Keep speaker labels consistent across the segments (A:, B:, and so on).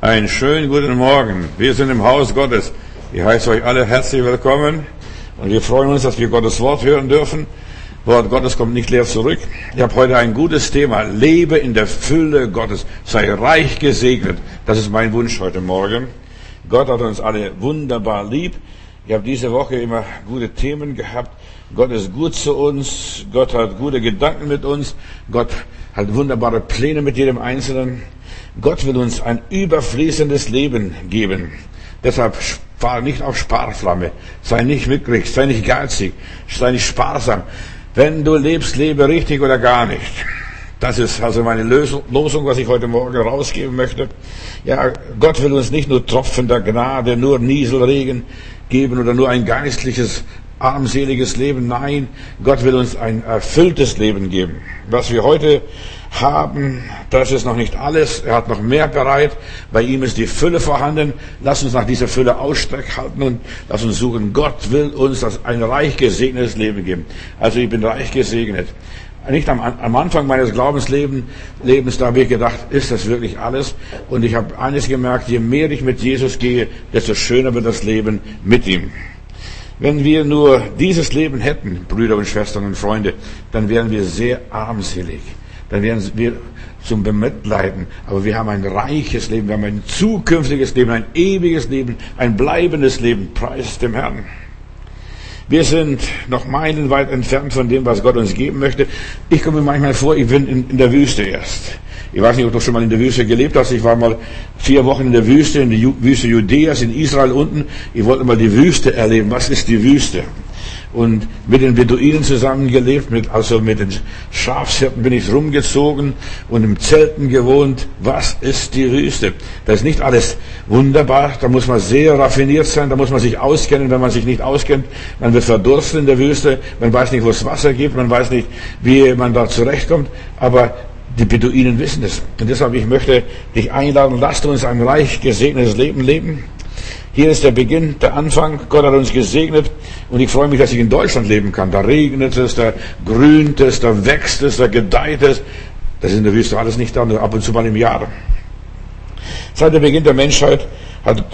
A: Einen schönen guten Morgen. Wir sind im Haus Gottes. Ich heiße euch alle herzlich willkommen und wir freuen uns, dass wir Gottes Wort hören dürfen. Wort Gottes kommt nicht leer zurück. Ich habe heute ein gutes Thema. Lebe in der Fülle Gottes. Sei reich gesegnet. Das ist mein Wunsch heute Morgen. Gott hat uns alle wunderbar lieb. Ich habe diese Woche immer gute Themen gehabt. Gott ist gut zu uns. Gott hat gute Gedanken mit uns. Gott hat wunderbare Pläne mit jedem Einzelnen. Gott will uns ein überfließendes Leben geben. Deshalb fahr nicht auf Sparflamme. Sei nicht mickrig, sei nicht geizig, sei nicht sparsam. Wenn du lebst, lebe richtig oder gar nicht. Das ist also meine Losung, was ich heute Morgen rausgeben möchte. Ja, Gott will uns nicht nur Tropfen der Gnade, nur Nieselregen geben oder nur ein geistliches, armseliges Leben. Nein, Gott will uns ein erfülltes Leben geben. Was wir heute haben. Das ist noch nicht alles. Er hat noch mehr bereit. Bei ihm ist die Fülle vorhanden. Lass uns nach dieser Fülle Ausstreck halten und lass uns suchen. Gott will uns das ein reich gesegnetes Leben geben. Also ich bin reich gesegnet. Nicht am, am Anfang meines Glaubenslebens, Lebens, da habe ich gedacht, ist das wirklich alles? Und ich habe eines gemerkt, je mehr ich mit Jesus gehe, desto schöner wird das Leben mit ihm. Wenn wir nur dieses Leben hätten, Brüder und Schwestern und Freunde, dann wären wir sehr armselig dann werden wir zum Bemitleiden. Aber wir haben ein reiches Leben, wir haben ein zukünftiges Leben, ein ewiges Leben, ein bleibendes Leben. Preis dem Herrn. Wir sind noch meilenweit entfernt von dem, was Gott uns geben möchte. Ich komme mir manchmal vor, ich bin in, in der Wüste erst. Ich weiß nicht, ob du schon mal in der Wüste gelebt hast. Ich war mal vier Wochen in der Wüste, in der Wüste Judäas, in Israel unten. Ich wollte mal die Wüste erleben. Was ist die Wüste? Und mit den Beduinen zusammengelebt, mit, also mit den Schafshirten bin ich rumgezogen und im Zelten gewohnt. Was ist die Wüste? Da ist nicht alles wunderbar, da muss man sehr raffiniert sein, da muss man sich auskennen, wenn man sich nicht auskennt. Man wird verdursten in der Wüste, man weiß nicht, wo es Wasser gibt, man weiß nicht, wie man da zurechtkommt, aber die Beduinen wissen es. Und deshalb, ich möchte dich einladen, lasst uns ein reich gesegnetes Leben leben. Hier ist der Beginn, der Anfang. Gott hat uns gesegnet und ich freue mich, dass ich in Deutschland leben kann. Da regnet es, da grünt es, da wächst es, da gedeiht es. Das ist in der Wüste alles nicht da, nur ab und zu mal im Jahr. Seit dem Beginn der Menschheit hat,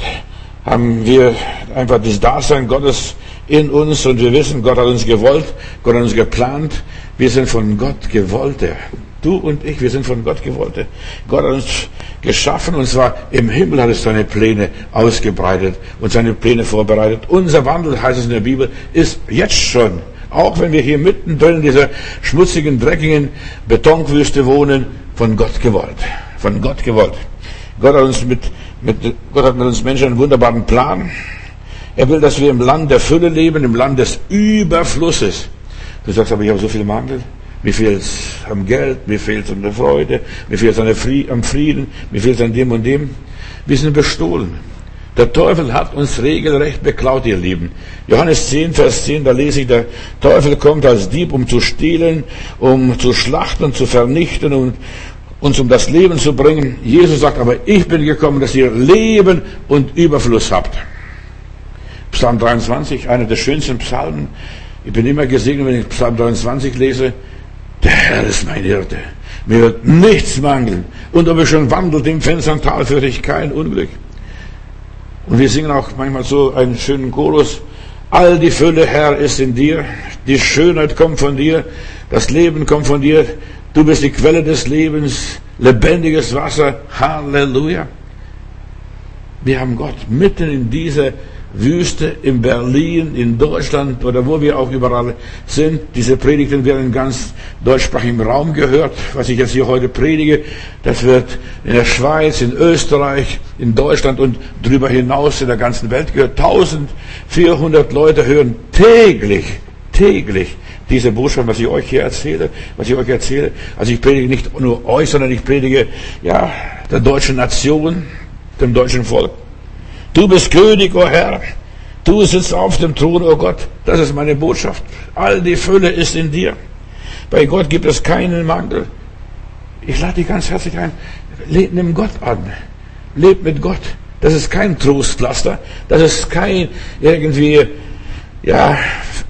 A: haben wir einfach das Dasein Gottes in uns und wir wissen, Gott hat uns gewollt, Gott hat uns geplant. Wir sind von Gott gewollte. Du und ich, wir sind von Gott gewollte. Gott hat uns geschaffen und zwar im Himmel hat es seine Pläne ausgebreitet und seine Pläne vorbereitet. Unser Wandel, heißt es in der Bibel, ist jetzt schon, auch wenn wir hier mittendrin in dieser schmutzigen, dreckigen Betonwüste wohnen, von Gott gewollt. Von Gott gewollt. Gott hat uns mit, mit, Gott hat mit uns Menschen einen wunderbaren Plan. Er will, dass wir im Land der Fülle leben, im Land des Überflusses. Du sagst aber, ich habe so viel Mangel. Mir fehlt am Geld, mir fehlt an der Freude, mir fehlt es am Frieden, mir fehlt an dem und dem. Wir sind bestohlen. Der Teufel hat uns regelrecht beklaut, ihr Lieben. Johannes 10, Vers 10, da lese ich, der Teufel kommt als Dieb, um zu stehlen, um zu schlachten, zu vernichten und uns um das Leben zu bringen. Jesus sagt aber, ich bin gekommen, dass ihr Leben und Überfluss habt. Psalm 23, einer der schönsten Psalmen. Ich bin immer gesegnet, wenn ich Psalm 23 lese. Der Herr ist mein Hirte. Mir wird nichts mangeln. Und ob ich schon wandelt im Fensterntal, fürchte ich kein Unglück. Und wir singen auch manchmal so einen schönen Chorus. All die Fülle, Herr, ist in dir. Die Schönheit kommt von dir. Das Leben kommt von dir. Du bist die Quelle des Lebens. Lebendiges Wasser. Halleluja. Wir haben Gott mitten in dieser Wüste, in Berlin, in Deutschland oder wo wir auch überall sind. Diese Predigten werden ganz deutschsprachigem Raum gehört. Was ich jetzt hier heute predige, das wird in der Schweiz, in Österreich, in Deutschland und darüber hinaus in der ganzen Welt gehört. 1400 Leute hören täglich, täglich diese Botschaft, was ich euch hier erzähle, was ich euch erzähle. Also ich predige nicht nur euch, sondern ich predige, ja, der deutschen Nation, dem deutschen Volk. Du bist König, o oh Herr. Du sitzt auf dem Thron, o oh Gott. Das ist meine Botschaft. All die Fülle ist in dir. Bei Gott gibt es keinen Mangel. Ich lade dich ganz herzlich ein. Nimm Gott an. Leb mit Gott. Das ist kein Trostpflaster. Das ist kein irgendwie, ja,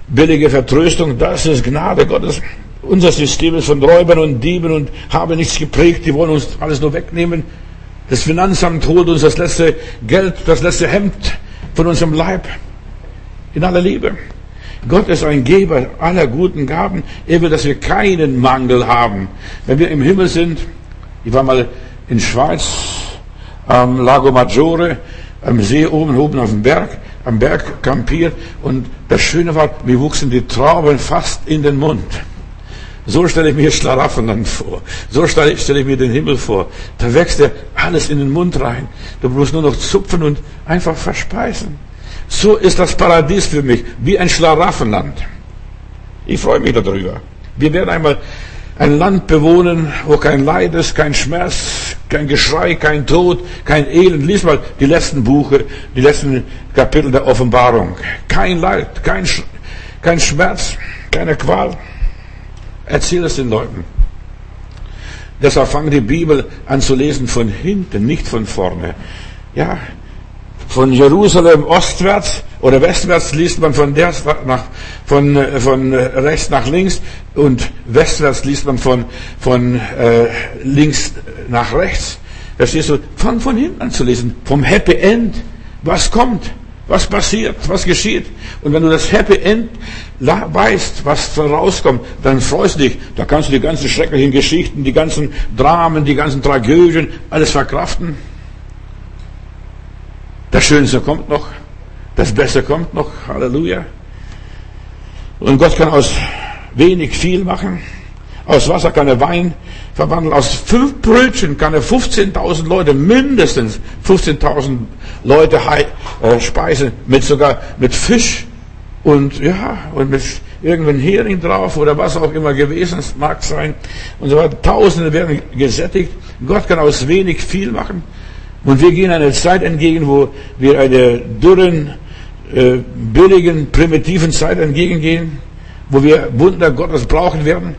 A: billige Vertröstung. Das ist Gnade Gottes. Unser System ist von Räubern und Dieben und habe nichts geprägt. Die wollen uns alles nur wegnehmen. Das Finanzamt holt uns das letzte Geld, das letzte Hemd von unserem Leib. In aller Liebe. Gott ist ein Geber aller guten Gaben. Er will, dass wir keinen Mangel haben. Wenn wir im Himmel sind, ich war mal in Schweiz, am Lago Maggiore, am See oben, oben auf dem Berg, am Berg kampiert und das Schöne war, mir wuchsen die Trauben fast in den Mund. So stelle ich mir Schlaraffenland vor. So stelle, ich mir den Himmel vor. Da wächst ja alles in den Mund rein. Du musst nur noch zupfen und einfach verspeisen. So ist das Paradies für mich, wie ein Schlaraffenland. Ich freue mich darüber. Wir werden einmal ein Land bewohnen, wo kein Leid ist, kein Schmerz, kein Geschrei, kein Tod, kein Elend. Lies mal die letzten Buche, die letzten Kapitel der Offenbarung. Kein Leid, kein, kein Schmerz, keine Qual. Erzähl es den Leuten. Deshalb fangen die Bibel an zu lesen von hinten, nicht von vorne. Ja, von Jerusalem ostwärts oder westwärts liest man von, der nach, von, von rechts nach links und westwärts liest man von, von äh, links nach rechts. Verstehst du? Fang von hinten an zu lesen. Vom Happy End. Was kommt? Was passiert? Was geschieht? Und wenn du das Happy End weißt, was rauskommt, dann freust du dich. Da kannst du die ganzen schrecklichen Geschichten, die ganzen Dramen, die ganzen Tragödien, alles verkraften. Das Schönste kommt noch. Das Beste kommt noch. Halleluja. Und Gott kann aus wenig viel machen. Aus Wasser kann er Wein verwandeln. Aus fünf Brötchen kann er 15.000 Leute, mindestens 15.000 Leute äh, speisen. Mit sogar mit Fisch und ja, und mit irgendeinem Hering drauf oder was auch immer gewesen mag sein. Und so weiter. Tausende werden gesättigt. Gott kann aus wenig viel machen. Und wir gehen einer Zeit entgegen, wo wir einer dürren, äh, billigen, primitiven Zeit entgegengehen, wo wir Wunder Gottes brauchen werden.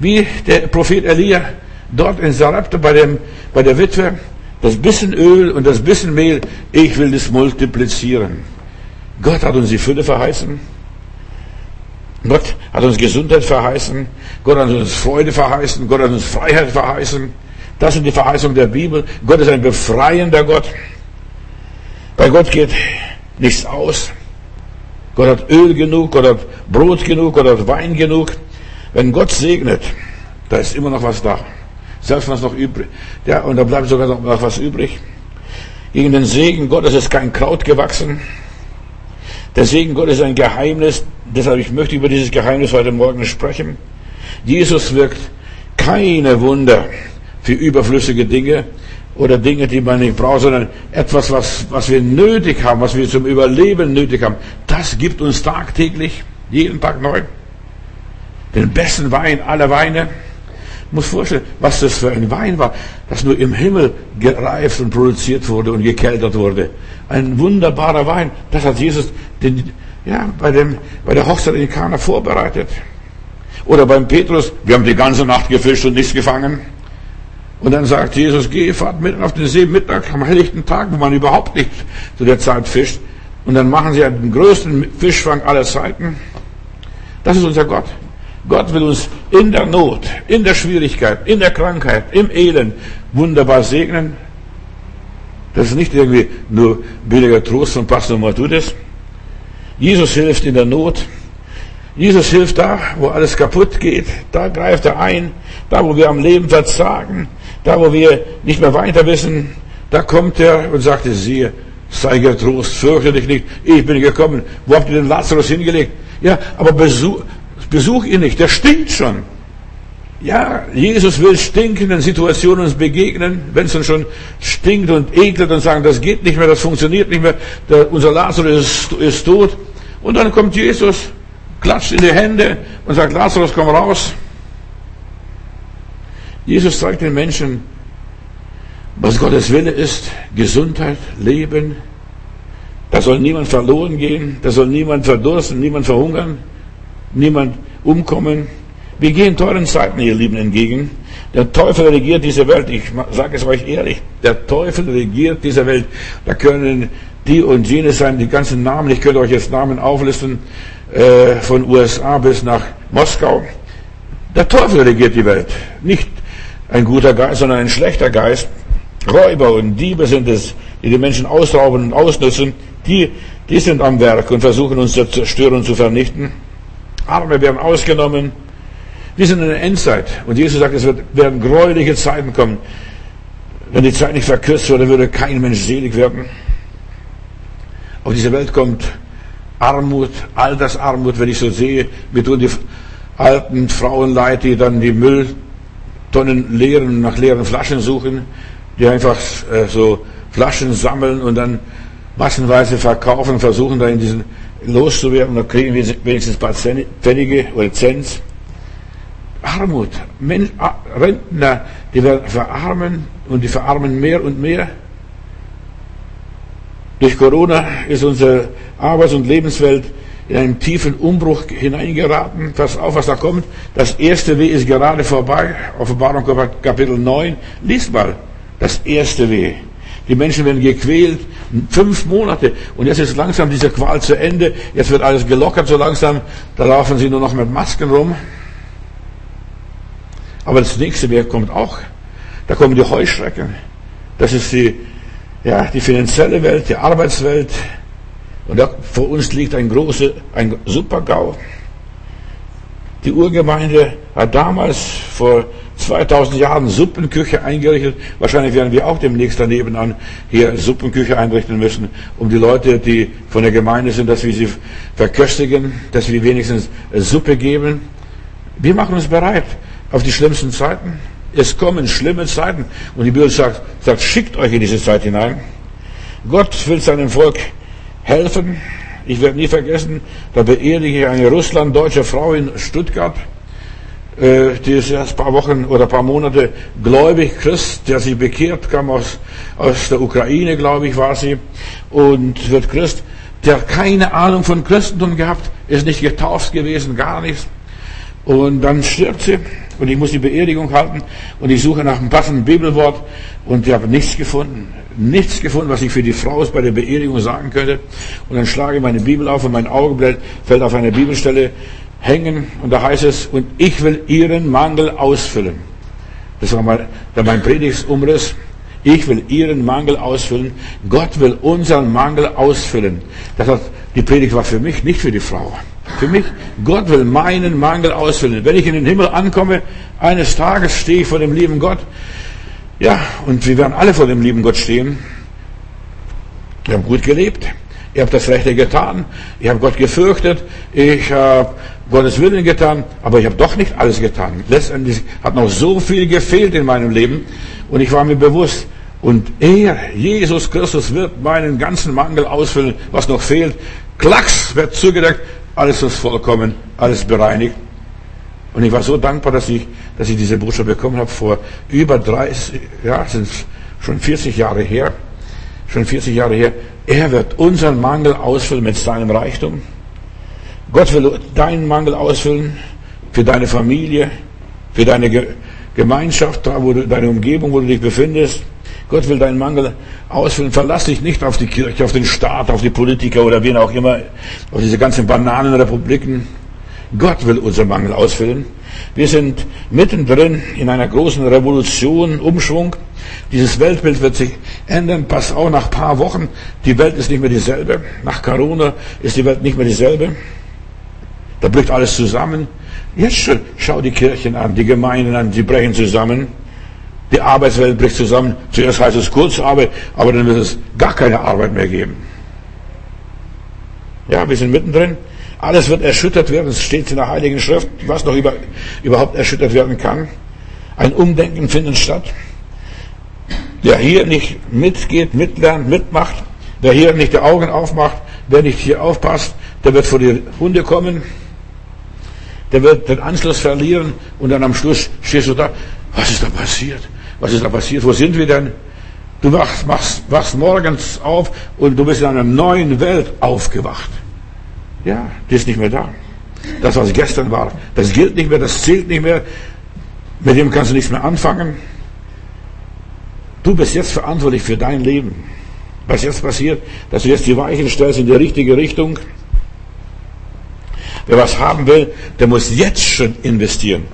A: Wie der Prophet Elia dort in Sarepta bei, dem, bei der Witwe, das bisschen Öl und das bisschen Mehl, ich will das multiplizieren. Gott hat uns die Fülle verheißen. Gott hat uns Gesundheit verheißen. Gott hat uns Freude verheißen. Gott hat uns Freiheit verheißen. Das sind die Verheißungen der Bibel. Gott ist ein befreiender Gott. Bei Gott geht nichts aus. Gott hat Öl genug, Gott hat Brot genug, Gott hat Wein genug. Wenn Gott segnet, da ist immer noch was da. Selbst was noch übrig. Ja, und da bleibt sogar noch was übrig. Gegen den Segen Gottes ist kein Kraut gewachsen. Der Segen Gottes ist ein Geheimnis. Deshalb ich möchte über dieses Geheimnis heute Morgen sprechen. Jesus wirkt keine Wunder für überflüssige Dinge oder Dinge, die man nicht braucht, sondern etwas, was, was wir nötig haben, was wir zum Überleben nötig haben. Das gibt uns tagtäglich, jeden Tag neu. Den besten Wein aller Weine. Ich muss vorstellen, was das für ein Wein war, das nur im Himmel gereift und produziert wurde und gekeltert wurde. Ein wunderbarer Wein. Das hat Jesus den, ja, bei, dem, bei der Hochzeit in Kana vorbereitet. Oder beim Petrus, wir haben die ganze Nacht gefischt und nichts gefangen. Und dann sagt Jesus, geh, fahrt mitten auf den See, Mittag, am helllichten Tag, wo man überhaupt nicht zu der Zeit fischt. Und dann machen sie den größten Fischfang aller Zeiten. Das ist unser Gott. Gott will uns in der Not, in der Schwierigkeit, in der Krankheit, im Elend wunderbar segnen. Das ist nicht irgendwie nur billiger Trost von Pastor Matudis. Jesus hilft in der Not. Jesus hilft da, wo alles kaputt geht. Da greift er ein. Da, wo wir am Leben verzagen. Da, wo wir nicht mehr weiter wissen, da kommt er und sagt, siehe, sei getrost, fürchte dich nicht, ich bin gekommen. Wo habt ihr den Lazarus hingelegt? Ja, aber besuch, besuch ihn nicht, der stinkt schon. Ja, Jesus will stinkenden Situationen uns begegnen, wenn es uns schon stinkt und ekelt und sagen, das geht nicht mehr, das funktioniert nicht mehr, der, unser Lazarus ist, ist tot. Und dann kommt Jesus, klatscht in die Hände und sagt, Lazarus, komm raus. Jesus zeigt den Menschen, was Gottes Wille ist. Gesundheit, Leben. Da soll niemand verloren gehen. Da soll niemand verdursten, niemand verhungern, niemand umkommen. Wir gehen teuren Zeiten, ihr Lieben, entgegen. Der Teufel regiert diese Welt. Ich sage es euch ehrlich. Der Teufel regiert diese Welt. Da können die und jene sein, die ganzen Namen. Ich könnte euch jetzt Namen auflisten, äh, von USA bis nach Moskau. Der Teufel regiert die Welt. Nicht ein guter Geist, sondern ein schlechter Geist. Räuber und Diebe sind es, die die Menschen ausrauben und ausnutzen. Die, die sind am Werk und versuchen uns zu zerstören und zu vernichten. Arme werden ausgenommen. Wir sind in der Endzeit. Und Jesus sagt, es werden gräuliche Zeiten kommen. Wenn die Zeit nicht verkürzt würde, würde kein Mensch selig werden. Auf diese Welt kommt Armut, Altersarmut, wenn ich so sehe, mir tun die alten Frauen leid, die dann die Mülltonnen leeren, nach leeren Flaschen suchen, die einfach äh, so Flaschen sammeln und dann massenweise verkaufen, versuchen da in diesen loszuwerden, da kriegen wir wenigstens ein paar Pfennige oder Cents. Armut, Rentner, die werden verarmen und die verarmen mehr und mehr. Durch Corona ist unsere Arbeits- und Lebenswelt in einen tiefen Umbruch hineingeraten. Pass auf, was da kommt. Das erste W ist gerade vorbei. Offenbarung Kapitel 9. Lies mal. Das erste W. Die Menschen werden gequält. Fünf Monate. Und jetzt ist langsam diese Qual zu Ende. Jetzt wird alles gelockert so langsam. Da laufen sie nur noch mit Masken rum. Aber das nächste W kommt auch. Da kommen die Heuschrecken. Das ist die ja, die finanzielle Welt, die Arbeitswelt. Und da vor uns liegt ein großer, ein Supergau. Die Urgemeinde hat damals vor 2000 Jahren Suppenküche eingerichtet. Wahrscheinlich werden wir auch demnächst daneben an hier Suppenküche einrichten müssen, um die Leute, die von der Gemeinde sind, dass wir sie verköstigen, dass wir wenigstens Suppe geben. Wir machen uns bereit auf die schlimmsten Zeiten. Es kommen schlimme Zeiten. Und die Bibel sagt, sagt, schickt euch in diese Zeit hinein. Gott will seinem Volk helfen. Ich werde nie vergessen, da beerdige ich eine russlanddeutsche Frau in Stuttgart. Äh, die ist erst ein paar Wochen oder ein paar Monate gläubig, Christ, der sich bekehrt, kam aus, aus der Ukraine, glaube ich, war sie, und wird Christ. Der keine Ahnung von Christentum gehabt, ist nicht getauft gewesen, gar nichts. Und dann stirbt sie und ich muss die Beerdigung halten und ich suche nach einem passenden Bibelwort und ich habe nichts gefunden. Nichts gefunden, was ich für die Frau bei der Beerdigung sagen könnte. Und dann schlage ich meine Bibel auf und mein Auge fällt auf eine Bibelstelle hängen und da heißt es, und ich will ihren Mangel ausfüllen. Das war mal mein Predigtsumriss. Ich will ihren Mangel ausfüllen. Gott will unseren Mangel ausfüllen. Das hat, die Predigt war für mich, nicht für die Frau. Für mich, Gott will meinen Mangel ausfüllen. Wenn ich in den Himmel ankomme, eines Tages stehe ich vor dem lieben Gott. Ja, und wir werden alle vor dem lieben Gott stehen. Wir haben gut gelebt. Ihr habt das Rechte getan. Ich habe Gott gefürchtet. Ich habe Gottes Willen getan. Aber ich habe doch nicht alles getan. Letztendlich hat noch so viel gefehlt in meinem Leben. Und ich war mir bewusst, und er, Jesus Christus, wird meinen ganzen Mangel ausfüllen, was noch fehlt. Klacks wird zugedeckt alles ist vollkommen, alles bereinigt. Und ich war so dankbar, dass ich, dass ich diese Botschaft bekommen habe vor über 30, ja, sind schon 40 Jahre her, schon 40 Jahre her. Er wird unseren Mangel ausfüllen mit seinem Reichtum. Gott will deinen Mangel ausfüllen für deine Familie, für deine Gemeinschaft, da wo du, deine Umgebung, wo du dich befindest. Gott will deinen Mangel ausfüllen. Verlass dich nicht auf die Kirche, auf den Staat, auf die Politiker oder wen auch immer, auf diese ganzen Bananenrepubliken. Gott will unseren Mangel ausfüllen. Wir sind mittendrin in einer großen Revolution, Umschwung. Dieses Weltbild wird sich ändern. Pass auch nach paar Wochen. Die Welt ist nicht mehr dieselbe. Nach Corona ist die Welt nicht mehr dieselbe. Da bricht alles zusammen. Jetzt schon schau die Kirchen an, die Gemeinden an, die brechen zusammen. Die Arbeitswelt bricht zusammen. Zuerst heißt es Kurzarbeit, aber dann wird es gar keine Arbeit mehr geben. Ja, wir sind mittendrin. Alles wird erschüttert werden. Es steht in der Heiligen Schrift, was noch über, überhaupt erschüttert werden kann. Ein Umdenken findet statt. Wer hier nicht mitgeht, mitlernt, mitmacht, wer hier nicht die Augen aufmacht, wer nicht hier aufpasst, der wird vor die Hunde kommen. Der wird den Anschluss verlieren und dann am Schluss stehst du da. Was ist da passiert? Was ist da passiert? Wo sind wir denn? Du wachst, wachst, wachst morgens auf und du bist in einer neuen Welt aufgewacht. Ja, die ist nicht mehr da. Das, was gestern war, das gilt nicht mehr, das zählt nicht mehr. Mit dem kannst du nichts mehr anfangen. Du bist jetzt verantwortlich für dein Leben. Was jetzt passiert, dass du jetzt die Weichen stellst in die richtige Richtung. Wer was haben will, der muss jetzt schon investieren.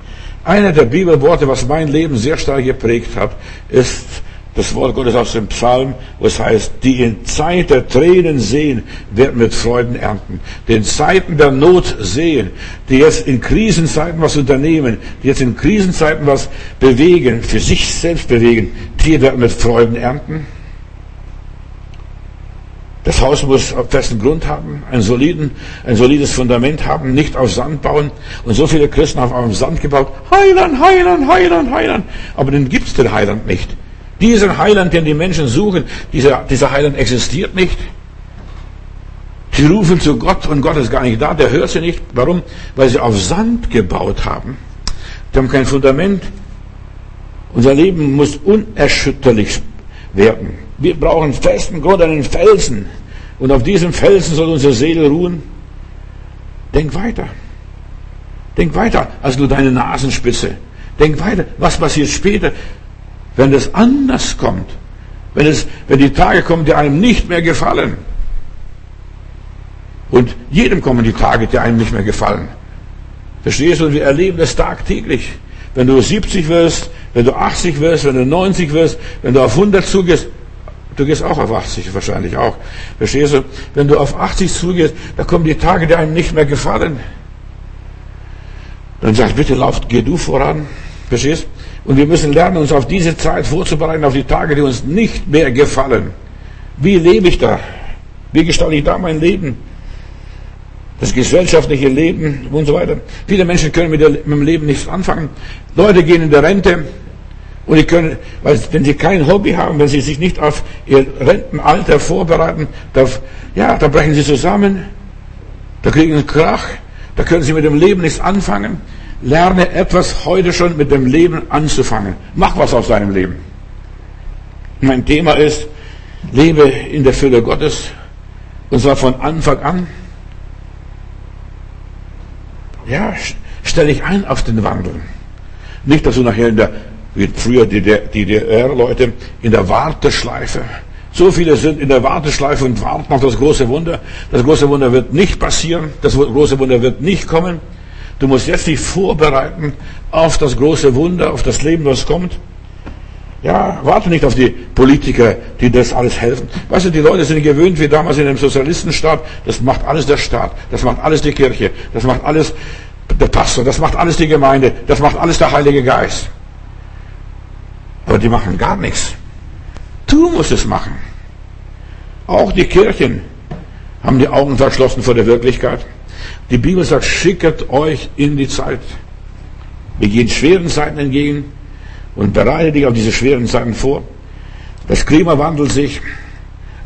A: Einer der Bibelworte, was mein Leben sehr stark geprägt hat, ist das Wort Gottes aus dem Psalm, wo es heißt, die in Zeit der Tränen sehen, werden mit Freuden ernten. Die in Zeiten der Not sehen, die jetzt in Krisenzeiten was unternehmen, die jetzt in Krisenzeiten was bewegen, für sich selbst bewegen, die werden mit Freuden ernten. Das Haus muss festen Grund haben, einen soliden, ein solides Fundament haben, nicht auf Sand bauen. Und so viele Christen haben auf Sand gebaut. Heiland, Heiland, Heiland, Heiland. Aber den gibt's den Heiland nicht. Diesen Heiland, den die Menschen suchen, dieser, dieser Heiland existiert nicht. Sie rufen zu Gott und Gott ist gar nicht da, der hört sie nicht. Warum? Weil sie auf Sand gebaut haben. Die haben kein Fundament. Unser Leben muss unerschütterlich werden. Wir brauchen festen Grund, einen Felsen. Und auf diesem Felsen soll unsere Seele ruhen. Denk weiter. Denk weiter als nur deine Nasenspitze. Denk weiter. Was passiert später, wenn das anders kommt? Wenn es, wenn die Tage kommen, die einem nicht mehr gefallen. Und jedem kommen die Tage, die einem nicht mehr gefallen. Verstehst du? Und wir erleben das tagtäglich. Wenn du 70 wirst, wenn du 80 wirst, wenn du 90 wirst, wenn du auf 100 zugehst, Du gehst auch auf 80 wahrscheinlich auch. Verstehst du? Wenn du auf 80 zugehst, da kommen die Tage, die einem nicht mehr gefallen. Dann sagst bitte lauf, geh du voran. Verstehst? Und wir müssen lernen, uns auf diese Zeit vorzubereiten, auf die Tage, die uns nicht mehr gefallen. Wie lebe ich da? Wie gestalte ich da mein Leben? Das gesellschaftliche Leben und so weiter. Viele Menschen können mit, der, mit dem Leben nichts anfangen. Leute gehen in der Rente, und die können, weil, wenn sie kein Hobby haben, wenn sie sich nicht auf ihr Rentenalter vorbereiten, da, ja, da brechen sie zusammen, da kriegen sie einen Krach, da können sie mit dem Leben nichts anfangen. Lerne etwas heute schon mit dem Leben anzufangen. Mach was aus deinem Leben. Mein Thema ist, lebe in der Fülle Gottes, und zwar von Anfang an. Ja, stell dich ein auf den Wandel. Nicht, dass du nachher in der wie früher die DDR-Leute in der Warteschleife. So viele sind in der Warteschleife und warten auf das große Wunder. Das große Wunder wird nicht passieren. Das große Wunder wird nicht kommen. Du musst jetzt dich vorbereiten auf das große Wunder, auf das Leben, was kommt. Ja, warte nicht auf die Politiker, die das alles helfen. Weißt du, die Leute sind gewöhnt, wie damals in dem Sozialistenstaat, das macht alles der Staat, das macht alles die Kirche, das macht alles der Pastor, das macht alles die Gemeinde, das macht alles der Heilige Geist. Aber die machen gar nichts. Du musst es machen. Auch die Kirchen haben die Augen verschlossen vor der Wirklichkeit. Die Bibel sagt, schicket euch in die Zeit. Wir gehen schweren Zeiten entgegen und bereite dich auf diese schweren Zeiten vor. Das Klima wandelt sich.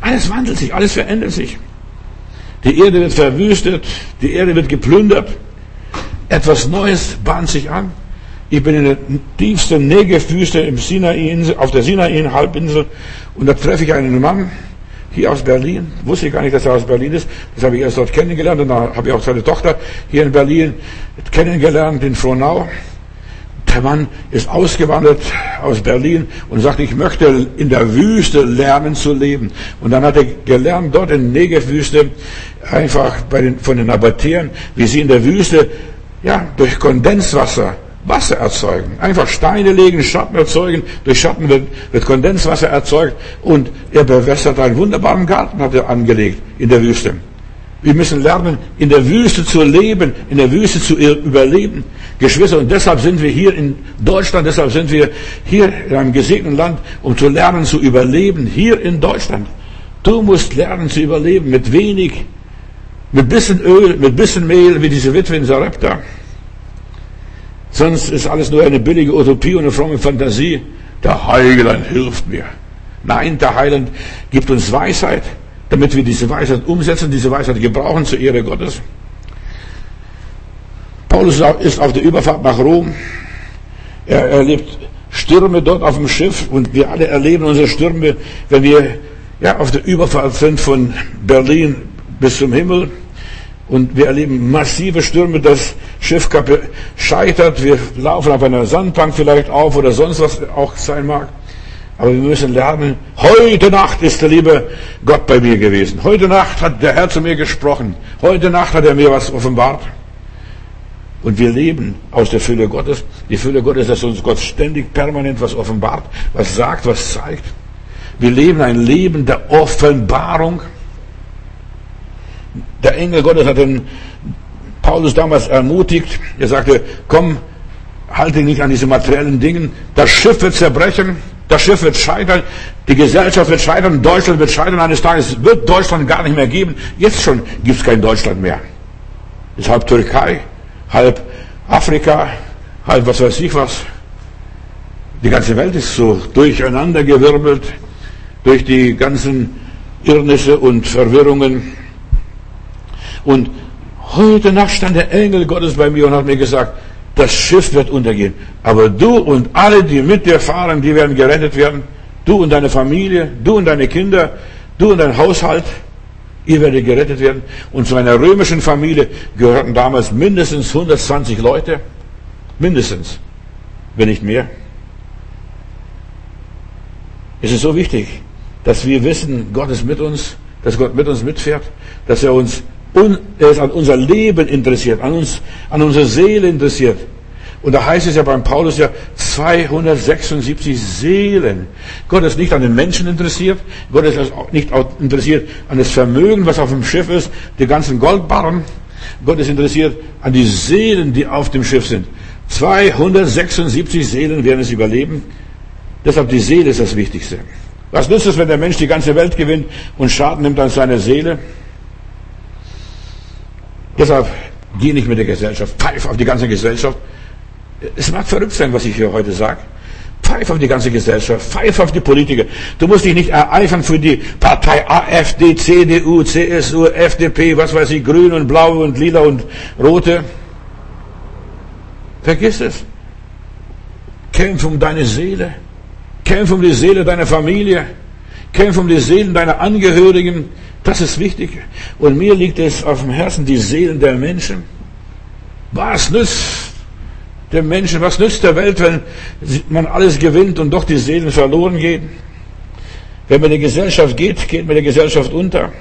A: Alles wandelt sich, alles verändert sich. Die Erde wird verwüstet, die Erde wird geplündert. Etwas Neues bahnt sich an. Ich bin in der tiefsten Negev-Wüste im Sinai, auf der Sinai-Halbinsel und da treffe ich einen Mann hier aus Berlin. Wusste ich gar nicht, dass er aus Berlin ist. Das habe ich erst dort kennengelernt und dann habe ich auch seine Tochter hier in Berlin kennengelernt, in Frohnau. Der Mann ist ausgewandert aus Berlin und sagte, ich möchte in der Wüste lernen zu leben. Und dann hat er gelernt, dort in der Negev-Wüste, einfach den, von den Nabatären, wie sie in der Wüste, ja, durch Kondenswasser Wasser erzeugen. Einfach Steine legen, Schatten erzeugen. Durch Schatten wird, wird Kondenswasser erzeugt und er bewässert einen wunderbaren Garten, hat er angelegt in der Wüste. Wir müssen lernen, in der Wüste zu leben, in der Wüste zu überleben. Geschwister, und deshalb sind wir hier in Deutschland, deshalb sind wir hier in einem gesegneten Land, um zu lernen zu überleben, hier in Deutschland. Du musst lernen zu überleben mit wenig, mit bisschen Öl, mit bisschen Mehl, wie diese Witwe in Sarepta. Sonst ist alles nur eine billige Utopie und eine fromme Fantasie. Der Heiland hilft mir. Nein, der Heiland gibt uns Weisheit, damit wir diese Weisheit umsetzen, diese Weisheit gebrauchen zur Ehre Gottes. Paulus ist auf der Überfahrt nach Rom. Er erlebt Stürme dort auf dem Schiff und wir alle erleben unsere Stürme, wenn wir ja, auf der Überfahrt sind von Berlin bis zum Himmel. Und wir erleben massive Stürme, das Schiff scheitert, wir laufen auf einer Sandbank vielleicht auf oder sonst was auch sein mag. Aber wir müssen lernen, heute Nacht ist der liebe Gott bei mir gewesen. Heute Nacht hat der Herr zu mir gesprochen. Heute Nacht hat er mir was offenbart. Und wir leben aus der Fülle Gottes. Die Fülle Gottes, dass uns Gott ständig permanent was offenbart, was sagt, was zeigt. Wir leben ein Leben der Offenbarung. Der Engel Gottes hat den Paulus damals ermutigt. Er sagte, komm, halte nicht an diese materiellen Dingen. Das Schiff wird zerbrechen. Das Schiff wird scheitern. Die Gesellschaft wird scheitern. Deutschland wird scheitern. Eines Tages wird Deutschland gar nicht mehr geben. Jetzt schon gibt es kein Deutschland mehr. Es ist halb Türkei, halb Afrika, halb was weiß ich was. Die ganze Welt ist so durcheinandergewirbelt durch die ganzen Irrnisse und Verwirrungen. Und heute Nacht stand der Engel Gottes bei mir und hat mir gesagt, das Schiff wird untergehen. Aber du und alle, die mit dir fahren, die werden gerettet werden. Du und deine Familie, du und deine Kinder, du und dein Haushalt, ihr werdet gerettet werden. Und zu einer römischen Familie gehörten damals mindestens 120 Leute. Mindestens, wenn nicht mehr. Es ist so wichtig, dass wir wissen, Gott ist mit uns, dass Gott mit uns mitfährt, dass er uns er ist an unser Leben interessiert, an uns, an unsere Seele interessiert. Und da heißt es ja beim Paulus ja 276 Seelen. Gott ist nicht an den Menschen interessiert. Gott ist auch nicht interessiert an das Vermögen, was auf dem Schiff ist, die ganzen Goldbarren. Gott ist interessiert an die Seelen, die auf dem Schiff sind. 276 Seelen werden es überleben. Deshalb die Seele ist das Wichtigste. Was nützt es, wenn der Mensch die ganze Welt gewinnt und Schaden nimmt an seiner Seele? Deshalb geh nicht mit der Gesellschaft, pfeif auf die ganze Gesellschaft. Es mag verrückt sein, was ich hier heute sage. Pfeif auf die ganze Gesellschaft, pfeif auf die Politiker. Du musst dich nicht ereifern für die Partei AfD, CDU, CSU, FDP, was weiß ich, Grün und Blau und Lila und Rote. Vergiss es. Kämpf um deine Seele. Kämpf um die Seele deiner Familie. Kämpf um die Seelen deiner Angehörigen. Das ist wichtig. Und mir liegt es auf dem Herzen, die Seelen der Menschen. Was nützt der Menschen, was nützt der Welt, wenn man alles gewinnt und doch die Seelen verloren gehen? Wenn man die Gesellschaft geht, geht man die Gesellschaft unter.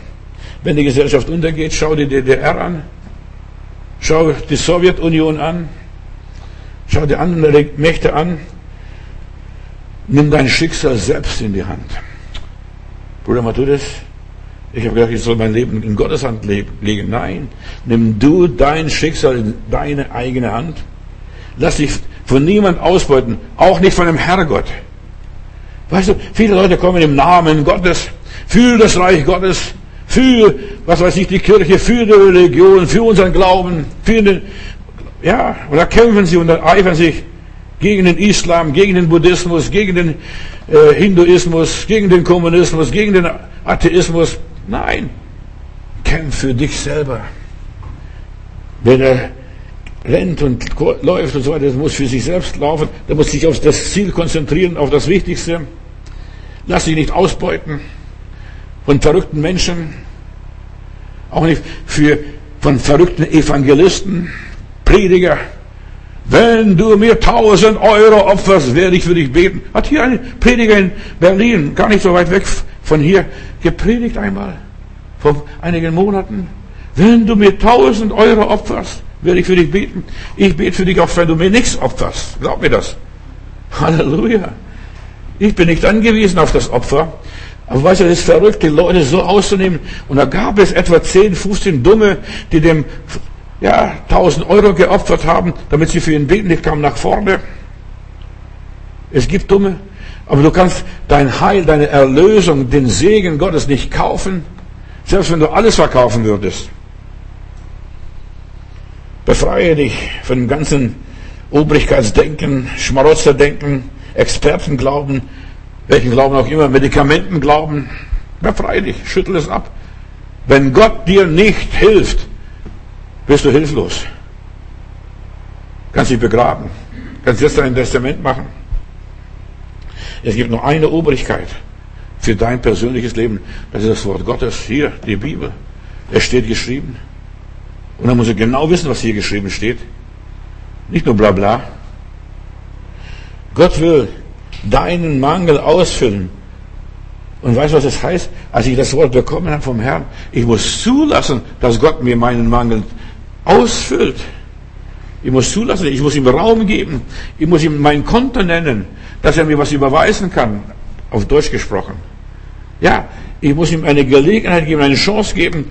A: Wenn die Gesellschaft untergeht, schau die DDR an. Schau die Sowjetunion an. Schau die anderen Mächte an. Nimm dein Schicksal selbst in die Hand. Bruder Matthäus, ich habe gedacht, ich soll mein Leben in Gottes Hand legen. Nein, nimm du dein Schicksal in deine eigene Hand. Lass dich von niemand ausbeuten, auch nicht von dem Herrgott. Weißt du, viele Leute kommen im Namen Gottes, für das Reich Gottes, für, was weiß ich, die Kirche, für die Religion, für unseren Glauben, für den, ja, und da kämpfen sie und da eifern sich gegen den Islam, gegen den Buddhismus, gegen den äh, Hinduismus, gegen den Kommunismus, gegen den Atheismus. Nein, kämpf für dich selber. Wenn er rennt und läuft und so weiter, der muss für sich selbst laufen, der muss sich auf das Ziel konzentrieren, auf das Wichtigste. Lass dich nicht ausbeuten von verrückten Menschen, auch nicht für, von verrückten Evangelisten, Prediger. Wenn du mir tausend Euro opferst, werde ich für dich beten. Hat hier ein Prediger in Berlin, gar nicht so weit weg von hier gepredigt einmal, vor einigen Monaten. Wenn du mir tausend Euro opferst, werde ich für dich beten. Ich bete für dich auch, wenn du mir nichts opferst. Glaub mir das. Halleluja. Ich bin nicht angewiesen auf das Opfer. Aber weißt du, es ist verrückt, die Leute so auszunehmen. Und da gab es etwa 10, 15 Dumme, die dem, ja, 1000 Euro geopfert haben, damit sie für ihn beten. Ich kam nach vorne. Es gibt Dumme, aber du kannst dein Heil, deine Erlösung, den Segen Gottes nicht kaufen, selbst wenn du alles verkaufen würdest. Befreie dich von dem ganzen Obrigkeitsdenken, Schmarotzerdenken, Expertenglauben, welchen Glauben auch immer, Medikamentenglauben. Befreie dich, schüttel es ab. Wenn Gott dir nicht hilft, bist du hilflos. Kannst dich begraben. Kannst jetzt dein Testament machen. Es gibt nur eine Obrigkeit für dein persönliches Leben. Das ist das Wort Gottes. Hier, die Bibel. Es steht geschrieben. Und dann muss er genau wissen, was hier geschrieben steht. Nicht nur bla bla. Gott will deinen Mangel ausfüllen. Und weißt du, was das heißt? Als ich das Wort bekommen habe vom Herrn, ich muss zulassen, dass Gott mir meinen Mangel ausfüllt. Ich muss zulassen, ich muss ihm Raum geben. Ich muss ihm mein Konto nennen, dass er mir was überweisen kann. Auf Deutsch gesprochen. Ja, ich muss ihm eine Gelegenheit geben, eine Chance geben,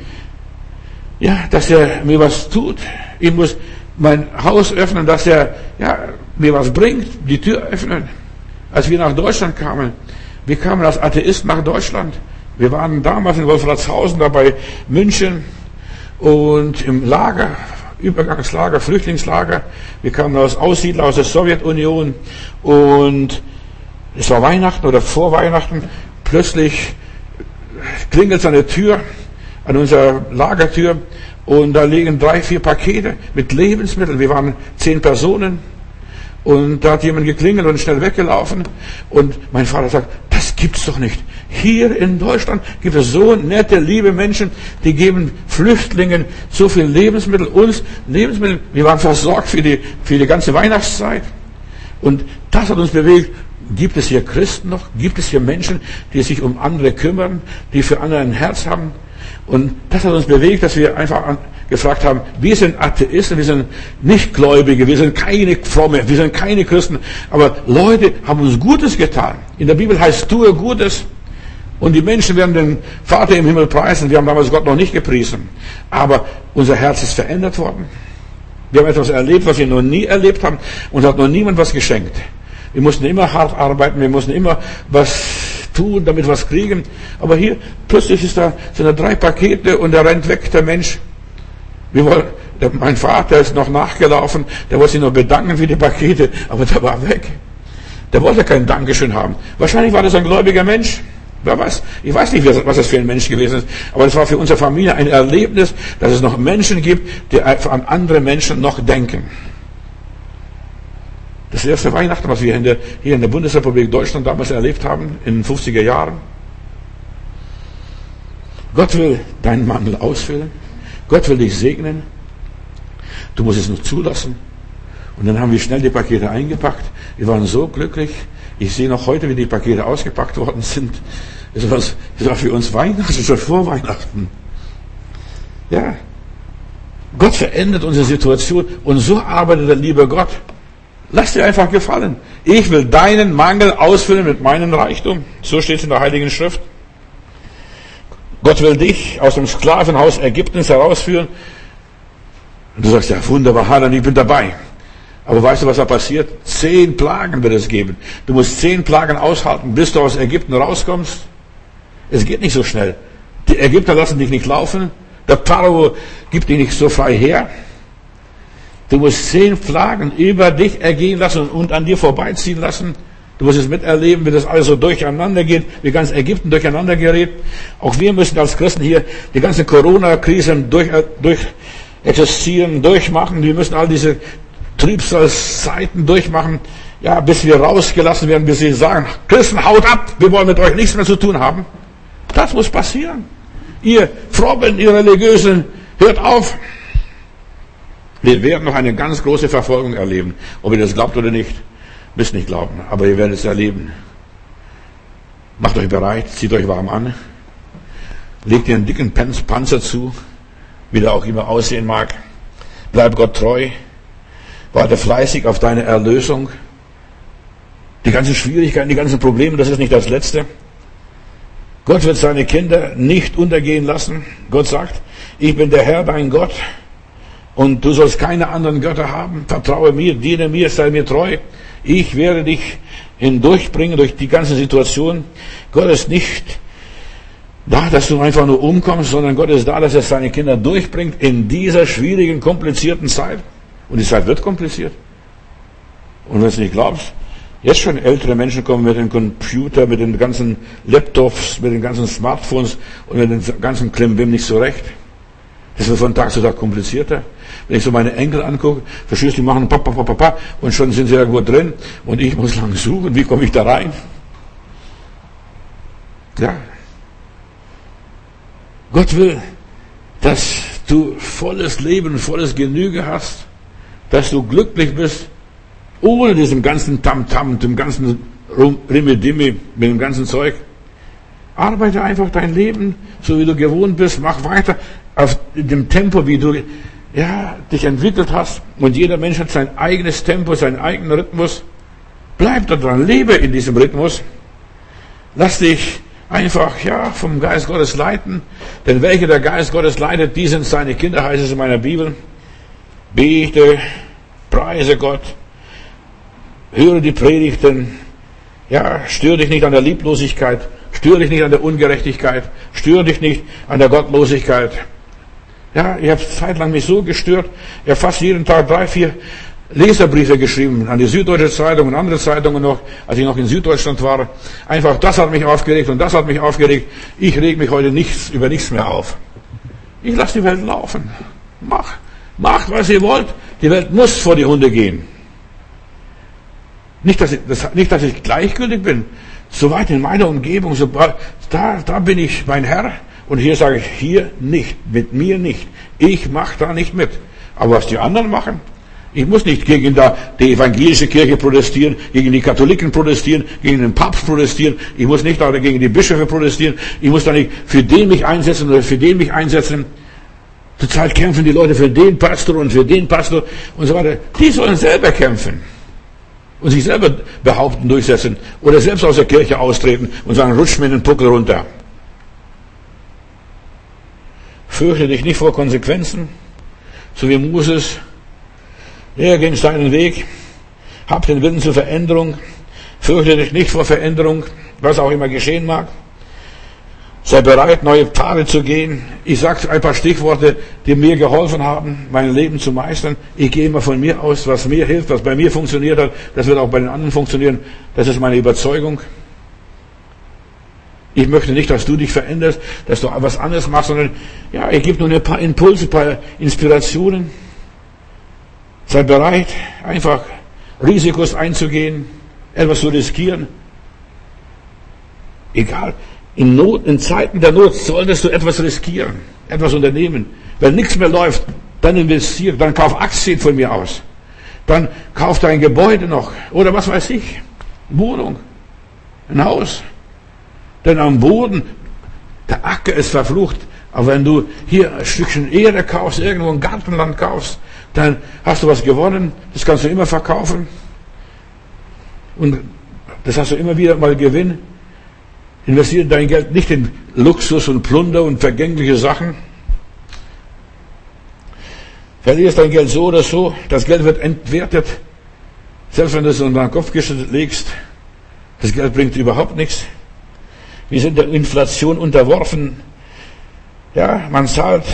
A: ja, dass er mir was tut. Ich muss mein Haus öffnen, dass er ja, mir was bringt, die Tür öffnen. Als wir nach Deutschland kamen, wir kamen als Atheist nach Deutschland. Wir waren damals in Wolfratshausen, da bei München und im Lager, Übergangslager, Flüchtlingslager. Wir kamen als Aussiedler aus der Sowjetunion und es war Weihnachten oder vor Weihnachten. Plötzlich klingelt es an der Tür, an unserer Lagertür und da liegen drei, vier Pakete mit Lebensmitteln. Wir waren zehn Personen. Und da hat jemand geklingelt und schnell weggelaufen. Und mein Vater sagt, das gibt's doch nicht. Hier in Deutschland gibt es so nette, liebe Menschen, die geben Flüchtlingen so viel Lebensmittel, uns Lebensmittel. Wir waren versorgt für die, für die ganze Weihnachtszeit. Und das hat uns bewegt. Gibt es hier Christen noch? Gibt es hier Menschen, die sich um andere kümmern, die für andere ein Herz haben? Und das hat uns bewegt, dass wir einfach gefragt haben, wir sind Atheisten, wir sind nicht Gläubige, wir sind keine Fromme, wir sind keine Christen, aber Leute haben uns Gutes getan. In der Bibel heißt, tue Gutes. Und die Menschen werden den Vater im Himmel preisen. Wir haben damals Gott noch nicht gepriesen. Aber unser Herz ist verändert worden. Wir haben etwas erlebt, was wir noch nie erlebt haben. Uns hat noch niemand was geschenkt. Wir mussten immer hart arbeiten, wir mussten immer was tun, damit was kriegen. Aber hier, plötzlich ist da, sind da drei Pakete und da rennt weg der Mensch. Wir wollen, der, mein Vater ist noch nachgelaufen, der wollte sich noch bedanken für die Pakete, aber der war weg. Der wollte kein Dankeschön haben. Wahrscheinlich war das ein gläubiger Mensch. Wer weiß? Ich weiß nicht, was das für ein Mensch gewesen ist, aber es war für unsere Familie ein Erlebnis, dass es noch Menschen gibt, die an andere Menschen noch denken. Das erste Weihnachten, was wir in der, hier in der Bundesrepublik Deutschland damals erlebt haben, in den 50er Jahren. Gott will deinen Mangel ausfüllen. Gott will dich segnen. Du musst es nur zulassen. Und dann haben wir schnell die Pakete eingepackt. Wir waren so glücklich. Ich sehe noch heute, wie die Pakete ausgepackt worden sind. Es war, es war für uns Weihnachten, war vor Weihnachten. Ja. Gott verändert unsere Situation und so arbeitet der liebe Gott. Lass dir einfach gefallen. Ich will deinen Mangel ausfüllen mit meinem Reichtum. So steht es in der Heiligen Schrift. Gott will dich aus dem Sklavenhaus Ägyptens herausführen. Und du sagst, ja, wunderbar, Herr, ich bin dabei. Aber weißt du, was da passiert? Zehn Plagen wird es geben. Du musst zehn Plagen aushalten, bis du aus Ägypten rauskommst. Es geht nicht so schnell. Die Ägypter lassen dich nicht laufen. Der Pharao gibt dich nicht so frei her. Du musst zehn Plagen über dich ergehen lassen und an dir vorbeiziehen lassen. Du musst es miterleben, wie das alles so durcheinander geht, wie ganz Ägypten durcheinander gerät. Auch wir müssen als Christen hier die ganze Corona-Krise durch, durch existieren, durchmachen. Wir müssen all diese Triebszeiten durchmachen, ja, bis wir rausgelassen werden, bis sie sagen, Christen, haut ab, wir wollen mit euch nichts mehr zu tun haben. Das muss passieren. Ihr Frommen, ihr Religiösen, hört auf. Wir werden noch eine ganz große Verfolgung erleben, ob ihr das glaubt oder nicht. Müsst nicht glauben, aber ihr werdet es erleben. Macht euch bereit, zieht euch warm an, legt ihr einen dicken Panzer zu, wie der auch immer aussehen mag. Bleib Gott treu, warte fleißig auf deine Erlösung. Die ganzen Schwierigkeiten, die ganzen Probleme, das ist nicht das Letzte. Gott wird seine Kinder nicht untergehen lassen. Gott sagt, ich bin der Herr, dein Gott, und du sollst keine anderen Götter haben. Vertraue mir, diene mir, sei mir treu. Ich werde dich hindurchbringen durch die ganze Situation. Gott ist nicht da, dass du einfach nur umkommst, sondern Gott ist da, dass er seine Kinder durchbringt in dieser schwierigen, komplizierten Zeit. Und die Zeit wird kompliziert. Und wenn du es nicht glaubst, jetzt schon ältere Menschen kommen mit dem Computer, mit den ganzen Laptops, mit den ganzen Smartphones und mit dem ganzen Klimbim nicht zurecht. Das wird von Tag zu Tag komplizierter. Wenn ich so meine Enkel angucke, verstehst du, die machen papa, papa, papa, und schon sind sie irgendwo drin und ich muss lang suchen, wie komme ich da rein? Ja. Gott will, dass du volles Leben, volles Genüge hast, dass du glücklich bist, ohne diesem ganzen Tamtam, dem ganzen Rimmel-Dimmi, mit dem ganzen Zeug. Arbeite einfach dein Leben, so wie du gewohnt bist, mach weiter auf dem Tempo, wie du ja, dich entwickelt hast und jeder Mensch hat sein eigenes Tempo, seinen eigenen Rhythmus. Bleib da dran, lebe in diesem Rhythmus. Lass dich einfach, ja, vom Geist Gottes leiten. Denn welche der Geist Gottes leitet, die sind seine Kinder, heißt es in meiner Bibel. Bete, preise Gott, höre die Predigten, ja, stör dich nicht an der Lieblosigkeit, stör dich nicht an der Ungerechtigkeit, stör dich nicht an der Gottlosigkeit. Ja, ich habe zeitlang mich so gestört. Ich habe fast jeden Tag drei, vier Leserbriefe geschrieben an die Süddeutsche Zeitung und andere Zeitungen noch, als ich noch in Süddeutschland war. Einfach, das hat mich aufgeregt und das hat mich aufgeregt. Ich reg mich heute nichts über nichts mehr auf. Ich lasse die Welt laufen. Mach, macht, was ihr wollt. Die Welt muss vor die Hunde gehen. Nicht, dass ich, das, nicht, dass ich gleichgültig bin. Soweit in meiner Umgebung, so, da, da bin ich mein Herr. Und hier sage ich, hier nicht, mit mir nicht. Ich mache da nicht mit. Aber was die anderen machen, ich muss nicht gegen die evangelische Kirche protestieren, gegen die Katholiken protestieren, gegen den Papst protestieren. Ich muss nicht gegen die Bischöfe protestieren. Ich muss da nicht für den mich einsetzen oder für den mich einsetzen. Zurzeit kämpfen die Leute für den Pastor und für den Pastor und so weiter. Die sollen selber kämpfen und sich selber behaupten, durchsetzen oder selbst aus der Kirche austreten und sagen, rutsch mir den Puckel runter. Fürchte dich nicht vor Konsequenzen, so wie Moses er ging seinen Weg, hab den Willen zur Veränderung, fürchte dich nicht vor Veränderung, was auch immer geschehen mag. Sei bereit, neue Pfade zu gehen. Ich sage ein paar Stichworte, die mir geholfen haben, mein Leben zu meistern. Ich gehe immer von mir aus, was mir hilft, was bei mir funktioniert hat. Das wird auch bei den anderen funktionieren. Das ist meine Überzeugung. Ich möchte nicht, dass du dich veränderst, dass du was anderes machst, sondern ja, ich gebe nur ein paar Impulse, ein paar Inspirationen. Sei bereit, einfach Risikos einzugehen, etwas zu riskieren. Egal. In, Not, in Zeiten der Not solltest du etwas riskieren, etwas unternehmen. Wenn nichts mehr läuft, dann investier, dann kauf Aktien von mir aus. Dann kauf dein Gebäude noch. Oder was weiß ich. Wohnung. Ein Haus. Denn am Boden, der Acker ist verflucht. Aber wenn du hier ein Stückchen Erde kaufst, irgendwo ein Gartenland kaufst, dann hast du was gewonnen, das kannst du immer verkaufen. Und das hast du immer wieder mal Gewinn. Investiere dein Geld nicht in Luxus und Plunder und vergängliche Sachen. Verlierst dein Geld so oder so, das Geld wird entwertet. Selbst wenn du es unter den Kopf legst, das Geld bringt überhaupt nichts. Wir sind der Inflation unterworfen. Ja, man zahlt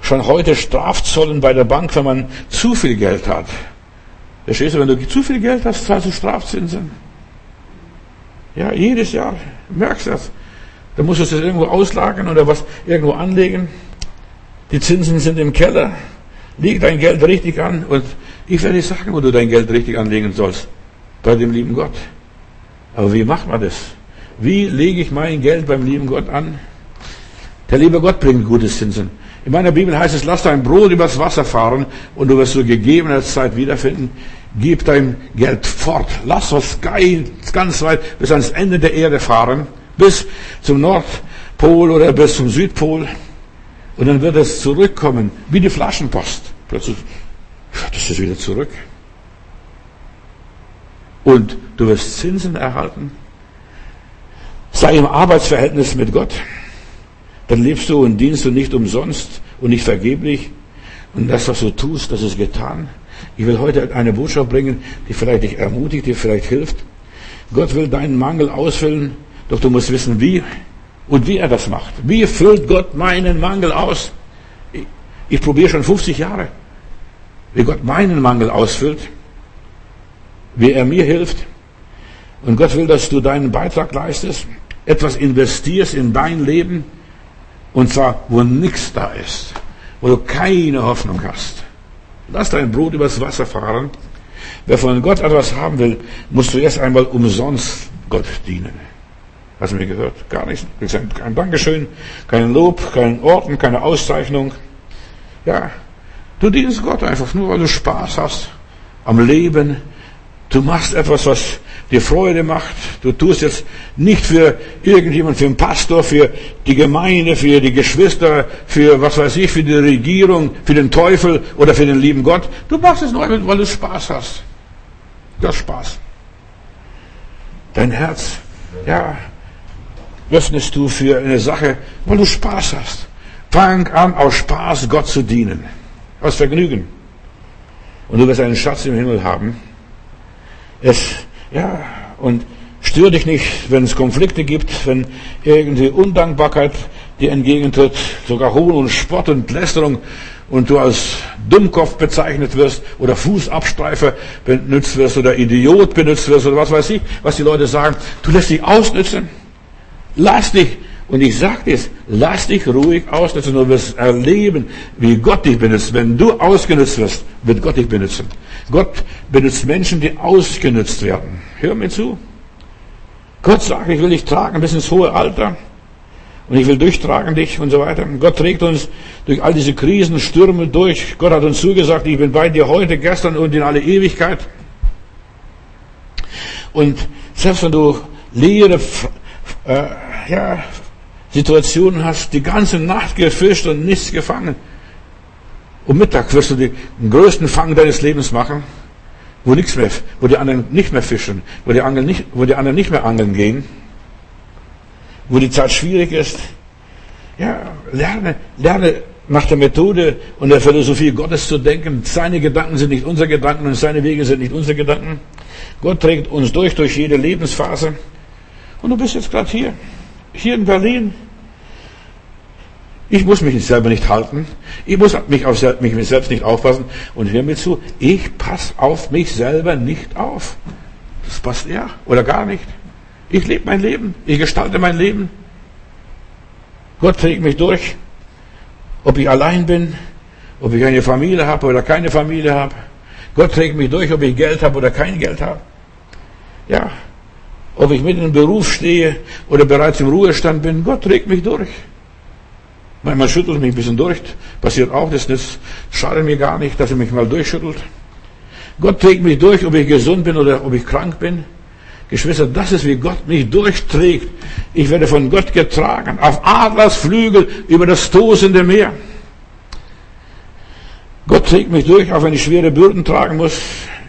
A: schon heute Strafzollen bei der Bank, wenn man zu viel Geld hat. Verstehst du, wenn du zu viel Geld hast, zahlst du Strafzinsen. Ja, jedes Jahr. Merkst du das? Da musst du es irgendwo auslagern oder was irgendwo anlegen. Die Zinsen sind im Keller. Leg dein Geld richtig an und ich werde dir sagen, wo du dein Geld richtig anlegen sollst. Bei dem lieben Gott. Aber wie macht man das? Wie lege ich mein Geld beim lieben Gott an? Der liebe Gott bringt gute Zinsen. In meiner Bibel heißt es, lass dein Brot übers Wasser fahren und du wirst zur gegebener Zeit wiederfinden. Gib dein Geld fort. Lass was ganz weit bis ans Ende der Erde fahren, bis zum Nordpol oder bis zum Südpol. Und dann wird es zurückkommen, wie die Flaschenpost. Plötzlich, das ist wieder zurück. Und du wirst Zinsen erhalten. Sei im Arbeitsverhältnis mit Gott dann lebst du und dienst du nicht umsonst und nicht vergeblich. Und das, was du tust, das ist getan. Ich will heute eine Botschaft bringen, die vielleicht dich ermutigt, die vielleicht hilft. Gott will deinen Mangel ausfüllen, doch du musst wissen, wie und wie er das macht. Wie füllt Gott meinen Mangel aus? Ich, ich probiere schon 50 Jahre, wie Gott meinen Mangel ausfüllt, wie er mir hilft. Und Gott will, dass du deinen Beitrag leistest, etwas investierst in dein Leben, und zwar, wo nichts da ist, wo du keine Hoffnung hast. Lass dein Brot übers Wasser fahren. Wer von Gott etwas haben will, muss zuerst einmal umsonst Gott dienen. Hast du mir gehört? Gar nichts. Kein Dankeschön, kein Lob, kein Orden, keine Auszeichnung. Ja, du dienst Gott einfach nur, weil du Spaß hast am Leben. Du machst etwas, was dir Freude macht. Du tust jetzt nicht für irgendjemand, für den Pastor, für die Gemeinde, für die Geschwister, für was weiß ich, für die Regierung, für den Teufel oder für den lieben Gott. Du machst es nur, weil du Spaß hast. Du hast Spaß. Dein Herz, ja, öffnest du für eine Sache, weil du Spaß hast. Fang an, aus Spaß Gott zu dienen. Aus Vergnügen. Und du wirst einen Schatz im Himmel haben. Es, ja, und stör dich nicht, wenn es Konflikte gibt, wenn irgendwie Undankbarkeit dir entgegentritt, sogar Hohn und Spott und Lästerung und du als Dummkopf bezeichnet wirst oder Fußabstreifer benutzt wirst oder Idiot benutzt wirst oder was weiß ich, was die Leute sagen. Du lässt dich ausnützen. Lass dich und ich sage dir, lass dich ruhig ausnutzen und wirst erleben, wie Gott dich benutzt. Wenn du ausgenutzt wirst, wird Gott dich benutzen. Gott benutzt Menschen, die ausgenutzt werden. Hör mir zu. Gott sagt, ich will dich tragen bis ins hohe Alter. Und ich will durchtragen dich und so weiter. Gott trägt uns durch all diese Krisen, Stürme durch. Gott hat uns zugesagt, ich bin bei dir heute, gestern und in alle Ewigkeit. Und selbst wenn du leere, äh, ja, Situationen hast, die ganze Nacht gefischt und nichts gefangen. Um Mittag wirst du den größten Fang deines Lebens machen, wo nichts mehr, wo die anderen nicht mehr fischen, wo die, Angeln nicht, wo die anderen nicht mehr angeln gehen, wo die Zeit schwierig ist. Ja, lerne, lerne nach der Methode und der Philosophie Gottes zu denken. Seine Gedanken sind nicht unsere Gedanken und seine Wege sind nicht unsere Gedanken. Gott trägt uns durch, durch jede Lebensphase. Und du bist jetzt gerade hier hier in Berlin. Ich muss mich selber nicht halten. Ich muss mich auf mich selbst nicht aufpassen. Und hör mir zu, ich passe auf mich selber nicht auf. Das passt ja oder gar nicht. Ich lebe mein Leben. Ich gestalte mein Leben. Gott trägt mich durch. Ob ich allein bin, ob ich eine Familie habe oder keine Familie habe. Gott trägt mich durch, ob ich Geld habe oder kein Geld habe. Ja, ob ich mitten im Beruf stehe oder bereits im Ruhestand bin, Gott trägt mich durch. Manchmal schüttelt mich ein bisschen durch, passiert auch, das, das schadet mir gar nicht, dass er mich mal durchschüttelt. Gott trägt mich durch, ob ich gesund bin oder ob ich krank bin. Geschwister, das ist, wie Gott mich durchträgt. Ich werde von Gott getragen, auf Adlers Flügel über das tosende Meer. Gott trägt mich durch, auch wenn ich schwere Bürden tragen muss.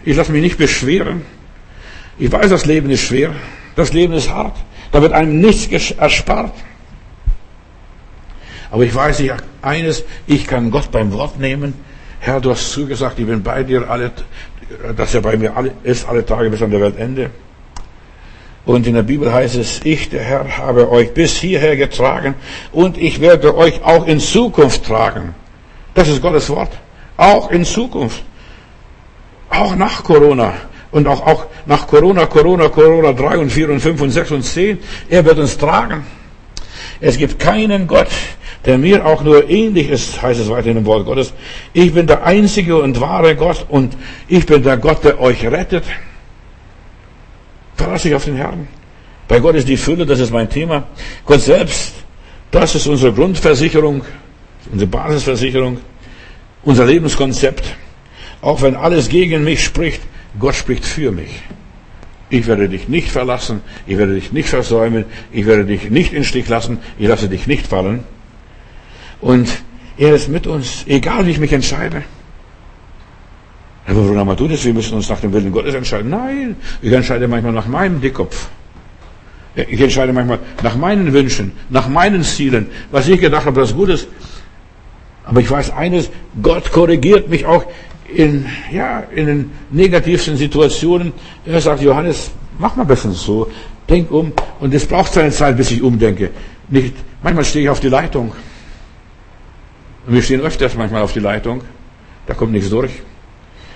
A: Ich lasse mich nicht beschweren. Ich weiß, das Leben ist schwer. Das Leben ist hart. Da wird einem nichts erspart. Aber ich weiß nicht eines, ich kann Gott beim Wort nehmen. Herr, du hast zugesagt, ich bin bei dir alle, dass er bei mir alle, ist alle Tage bis an der Weltende. Und in der Bibel heißt es, ich, der Herr, habe euch bis hierher getragen und ich werde euch auch in Zukunft tragen. Das ist Gottes Wort. Auch in Zukunft. Auch nach Corona. Und auch, auch nach Corona, Corona, Corona 3 und 4 und 5 und 6 und 10. Er wird uns tragen. Es gibt keinen Gott, der mir auch nur ähnlich ist, heißt es weiter in dem Wort Gottes. Ich bin der einzige und wahre Gott und ich bin der Gott, der euch rettet. Verlasse ich auf den Herrn. Bei Gott ist die Fülle, das ist mein Thema. Gott selbst, das ist unsere Grundversicherung, unsere Basisversicherung, unser Lebenskonzept. Auch wenn alles gegen mich spricht, Gott spricht für mich. Ich werde dich nicht verlassen, ich werde dich nicht versäumen, ich werde dich nicht in Stich lassen, ich lasse dich nicht fallen. Und er ist mit uns, egal wie ich mich entscheide. Aber warum tut es? Wir müssen uns nach dem Willen Gottes entscheiden. Nein, ich entscheide manchmal nach meinem Dickkopf. Ich entscheide manchmal nach meinen Wünschen, nach meinen Zielen, was ich gedacht habe, das gut ist. Aber ich weiß eines, Gott korrigiert mich auch in, ja, in den negativsten Situationen. Er sagt, Johannes, mach mal besser so, denk um. Und es braucht seine Zeit, bis ich umdenke. Nicht, manchmal stehe ich auf die Leitung. Wir stehen öfters manchmal auf die Leitung. Da kommt nichts durch.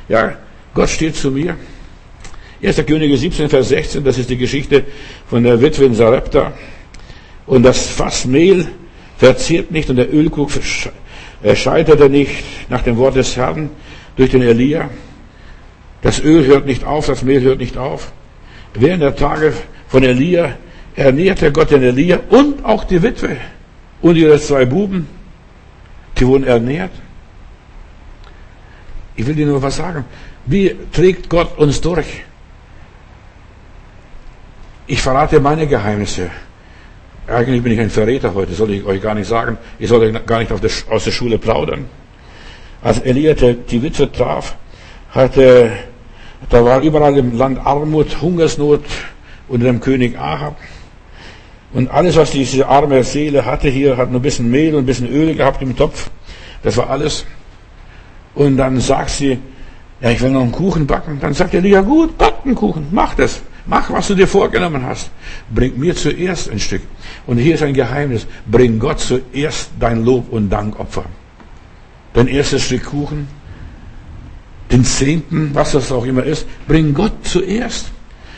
A: Ja, Gott steht zu mir. 1. Könige 17, Vers 16, das ist die Geschichte von der Witwe in Sarepta. Und das Fass Mehl verzehrt nicht und der Ölkrug scheiterte nicht nach dem Wort des Herrn durch den Elia. Das Öl hört nicht auf, das Mehl hört nicht auf. Während der Tage von Elia ernährte Gott den Elia und auch die Witwe und ihre zwei Buben. Die wurden ernährt. Ich will dir nur was sagen. Wie trägt Gott uns durch? ich verrate meine Geheimnisse. Eigentlich bin ich ein Verräter heute, soll ich euch gar nicht sagen. Ich soll gar nicht der, aus der Schule plaudern. Als Elia die Witwe traf, hatte, da war überall im Land Armut, Hungersnot unter dem König Ahab. Und alles, was diese arme Seele hatte hier, hat nur ein bisschen Mehl und ein bisschen Öl gehabt im Topf. Das war alles. Und dann sagt sie, ja, ich will noch einen Kuchen backen. Dann sagt er, ja gut, back einen Kuchen, mach das. Mach, was du dir vorgenommen hast. Bring mir zuerst ein Stück. Und hier ist ein Geheimnis. Bring Gott zuerst dein Lob und Dankopfer. Dein erstes Stück Kuchen, den Zehnten, was das auch immer ist, bring Gott zuerst.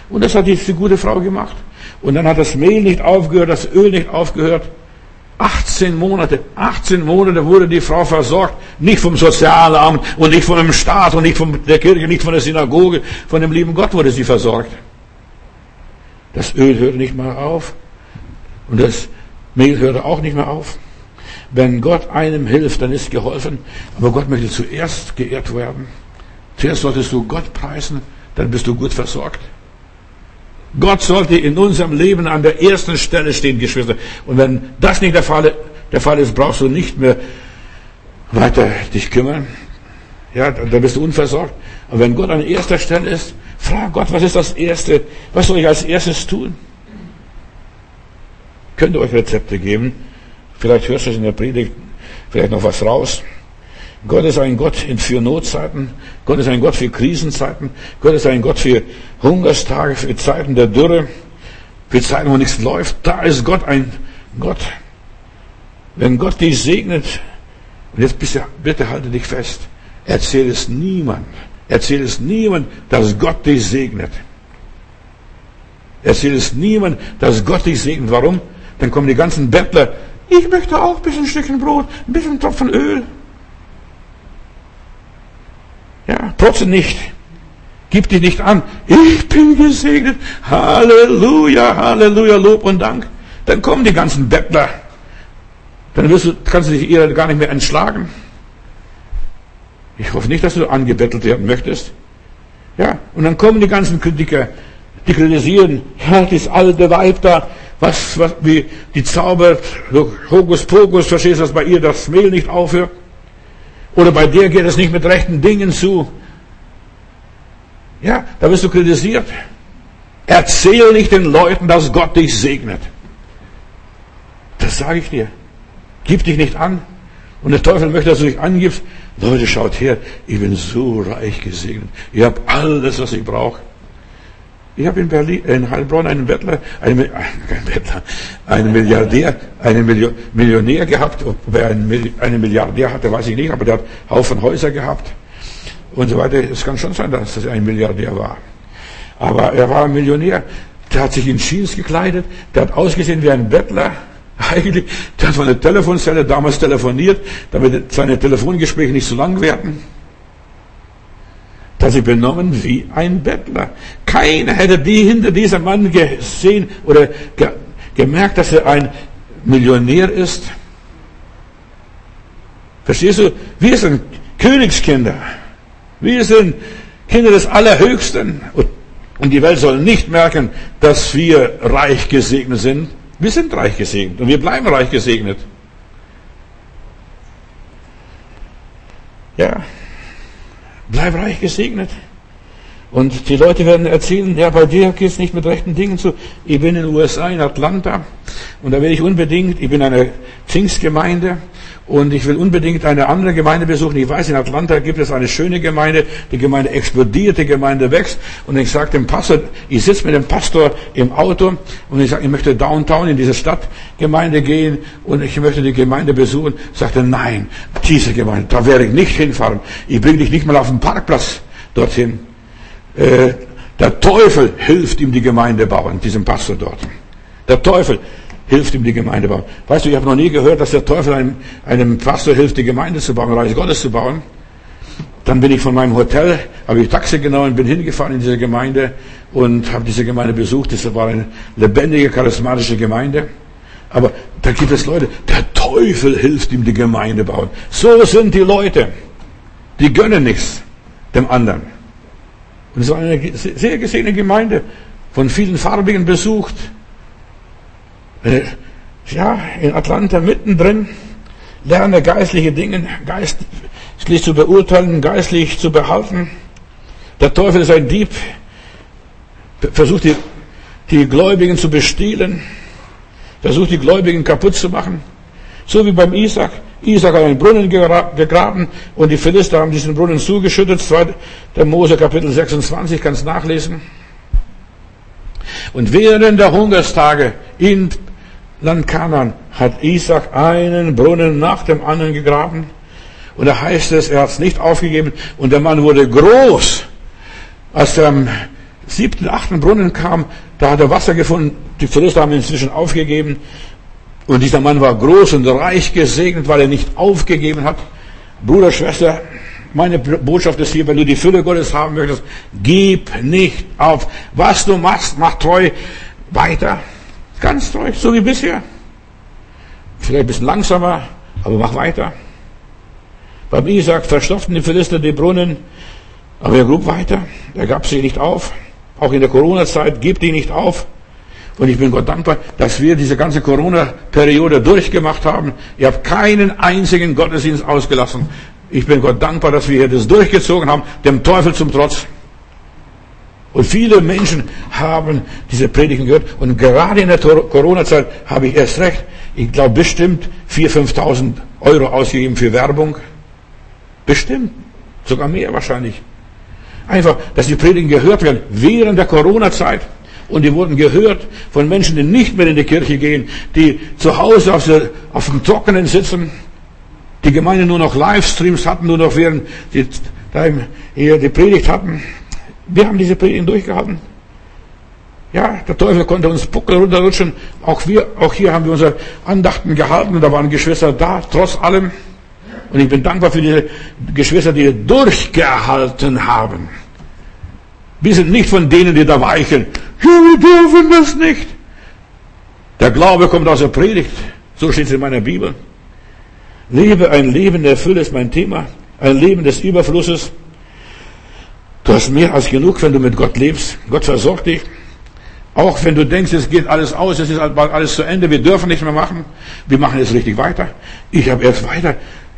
A: Und das hat diese gute Frau gemacht. Und dann hat das Mehl nicht aufgehört, das Öl nicht aufgehört. 18 Monate, 18 Monate wurde die Frau versorgt. Nicht vom Sozialamt und nicht von dem Staat und nicht von der Kirche, nicht von der Synagoge. Von dem lieben Gott wurde sie versorgt. Das Öl hörte nicht mehr auf. Und das Mehl hörte auch nicht mehr auf. Wenn Gott einem hilft, dann ist geholfen. Aber Gott möchte zuerst geehrt werden. Zuerst solltest du Gott preisen, dann bist du gut versorgt. Gott sollte in unserem Leben an der ersten Stelle stehen, Geschwister. Und wenn das nicht der Fall, der Fall ist, brauchst du nicht mehr weiter dich kümmern. Ja, dann bist du unversorgt. Aber wenn Gott an erster Stelle ist, frag Gott, was ist das Erste? Was soll ich als erstes tun? Könnt ihr euch Rezepte geben? Vielleicht hörst du es in der Predigt, vielleicht noch was raus. Gott ist ein Gott für Notzeiten. Gott ist ein Gott für Krisenzeiten. Gott ist ein Gott für Hungerstage, für Zeiten der Dürre, für Zeiten, wo nichts läuft. Da ist Gott ein Gott. Wenn Gott dich segnet, und jetzt bitte, bitte halte dich fest, erzähl es niemand. Erzähl es niemand, dass Gott dich segnet. Erzähl es niemand, dass Gott dich segnet. Warum? Dann kommen die ganzen Bettler. Ich möchte auch ein bisschen Stückchen Brot, ein bisschen Tropfen Öl. Ja, trotzdem nicht. Gib dich nicht an. Ich bin gesegnet. Halleluja, Halleluja, Lob und Dank. Dann kommen die ganzen Bettler. Dann wirst du, kannst du dich ihr gar nicht mehr entschlagen. Ich hoffe nicht, dass du angebettelt werden möchtest. Ja, und dann kommen die ganzen Kritiker, die kritisieren, ja, das alte Weib da, was, was, wie, die zaubert, Hokus Pokus, verstehst du, dass bei ihr das Mehl nicht aufhört? Oder bei dir geht es nicht mit rechten Dingen zu. Ja, da wirst du kritisiert. Erzähl nicht den Leuten, dass Gott dich segnet. Das sage ich dir. Gib dich nicht an. Und der Teufel möchte, dass du dich angibst. Leute, schaut her, ich bin so reich gesegnet. Ich habe alles, was ich brauche. Ich habe in Berlin, in Heilbronn einen Bettler, einen, kein Bettler, einen Milliardär, einen Millionär gehabt. Ob er einen Milliardär hatte, weiß ich nicht, aber der hat Haufen Häuser gehabt und so weiter. Es kann schon sein, dass er ein Milliardär war. Aber er war ein Millionär. Der hat sich in Jeans gekleidet, der hat ausgesehen wie ein Bettler. Eigentlich, der hat von der Telefonzelle damals telefoniert, damit seine Telefongespräche nicht so lang werden hat sich benommen wie ein Bettler. Keiner hätte die hinter diesem Mann gesehen oder ge gemerkt, dass er ein Millionär ist. Verstehst du? Wir sind Königskinder. Wir sind Kinder des Allerhöchsten. Und die Welt soll nicht merken, dass wir reich gesegnet sind. Wir sind reich gesegnet und wir bleiben reich gesegnet. Ja. Bleib reich gesegnet. Und die Leute werden erzählen, ja, bei dir geht es nicht mit rechten Dingen zu. Ich bin in den USA, in Atlanta, und da will ich unbedingt, ich bin eine Pfingstgemeinde, und ich will unbedingt eine andere Gemeinde besuchen. Ich weiß, in Atlanta gibt es eine schöne Gemeinde. Die Gemeinde explodiert, die Gemeinde wächst. Und ich sage dem Pastor, ich sitze mit dem Pastor im Auto und ich sage, ich möchte downtown in diese Stadtgemeinde gehen und ich möchte die Gemeinde besuchen. Sagte, nein, diese Gemeinde, da werde ich nicht hinfahren. Ich bringe dich nicht mal auf den Parkplatz dorthin. Äh, der Teufel hilft ihm die Gemeinde bauen, diesem Pastor dort. Der Teufel hilft ihm die Gemeinde bauen. Weißt du, ich habe noch nie gehört, dass der Teufel einem, einem Pastor hilft, die Gemeinde zu bauen, Reich Gottes zu bauen. Dann bin ich von meinem Hotel, habe ich Taxi genommen, bin hingefahren in diese Gemeinde und habe diese Gemeinde besucht. Das war eine lebendige, charismatische Gemeinde. Aber da gibt es Leute, der Teufel hilft ihm die Gemeinde bauen. So sind die Leute. Die gönnen nichts dem anderen. Und es war eine sehr gesegnete Gemeinde. von vielen Farbigen besucht. Äh, ja, in Atlanta mittendrin, lerne geistliche Dinge, geistlich zu beurteilen, geistlich zu behalten. Der Teufel ist ein Dieb, versucht die, die Gläubigen zu bestehlen, versucht die Gläubigen kaputt zu machen. So wie beim Isaac. Isaac hat einen Brunnen gegraben und die Philister haben diesen Brunnen zugeschüttet. Der Mose Kapitel 26 kannst nachlesen. Und während der Hungerstage in Land Kanan hat Isaac einen Brunnen nach dem anderen gegraben. Und da heißt es, er hat es nicht aufgegeben. Und der Mann wurde groß. Als er am siebten, achten Brunnen kam, da hat er Wasser gefunden. Die Philister haben inzwischen aufgegeben. Und dieser Mann war groß und reich gesegnet, weil er nicht aufgegeben hat. Bruder, Schwester, meine Botschaft ist hier, wenn du die Fülle Gottes haben möchtest, gib nicht auf. Was du machst, mach treu weiter. Ganz treu, so wie bisher. Vielleicht ein bisschen langsamer, aber mach weiter. Beim Isaac verstopften die Philister die Brunnen, aber er grub weiter. Er gab sie nicht auf. Auch in der Corona-Zeit gibt die nicht auf. Und ich bin Gott dankbar, dass wir diese ganze Corona-Periode durchgemacht haben. Ihr habt keinen einzigen Gottesdienst ausgelassen. Ich bin Gott dankbar, dass wir hier das durchgezogen haben, dem Teufel zum Trotz. Und viele Menschen haben diese Predigen gehört. Und gerade in der Corona-Zeit habe ich erst recht, ich glaube bestimmt 4.000, 5.000 Euro ausgegeben für Werbung. Bestimmt. Sogar mehr wahrscheinlich. Einfach, dass die Predigen gehört werden während der Corona-Zeit. Und die wurden gehört von Menschen, die nicht mehr in die Kirche gehen, die zu Hause auf, der, auf dem Trockenen sitzen, die Gemeinde nur noch Livestreams hatten, nur noch während die, die Predigt hatten. Wir haben diese Predigt durchgehalten. Ja, der Teufel konnte uns Buckel runterrutschen. Auch wir, auch hier haben wir unsere Andachten gehalten und da waren Geschwister da, trotz allem. Und ich bin dankbar für diese Geschwister, die durchgehalten haben. Wir sind nicht von denen, die da weichen. Ja, wir dürfen das nicht. Der Glaube kommt aus der Predigt. So steht es in meiner Bibel. Lebe ein Leben der Fülle ist mein Thema. Ein Leben des Überflusses. Du hast mehr als genug, wenn du mit Gott lebst. Gott versorgt dich. Auch wenn du denkst, es geht alles aus, es ist bald alles zu Ende, wir dürfen nicht mehr machen. Wir machen es richtig weiter. Ich habe erst weiter,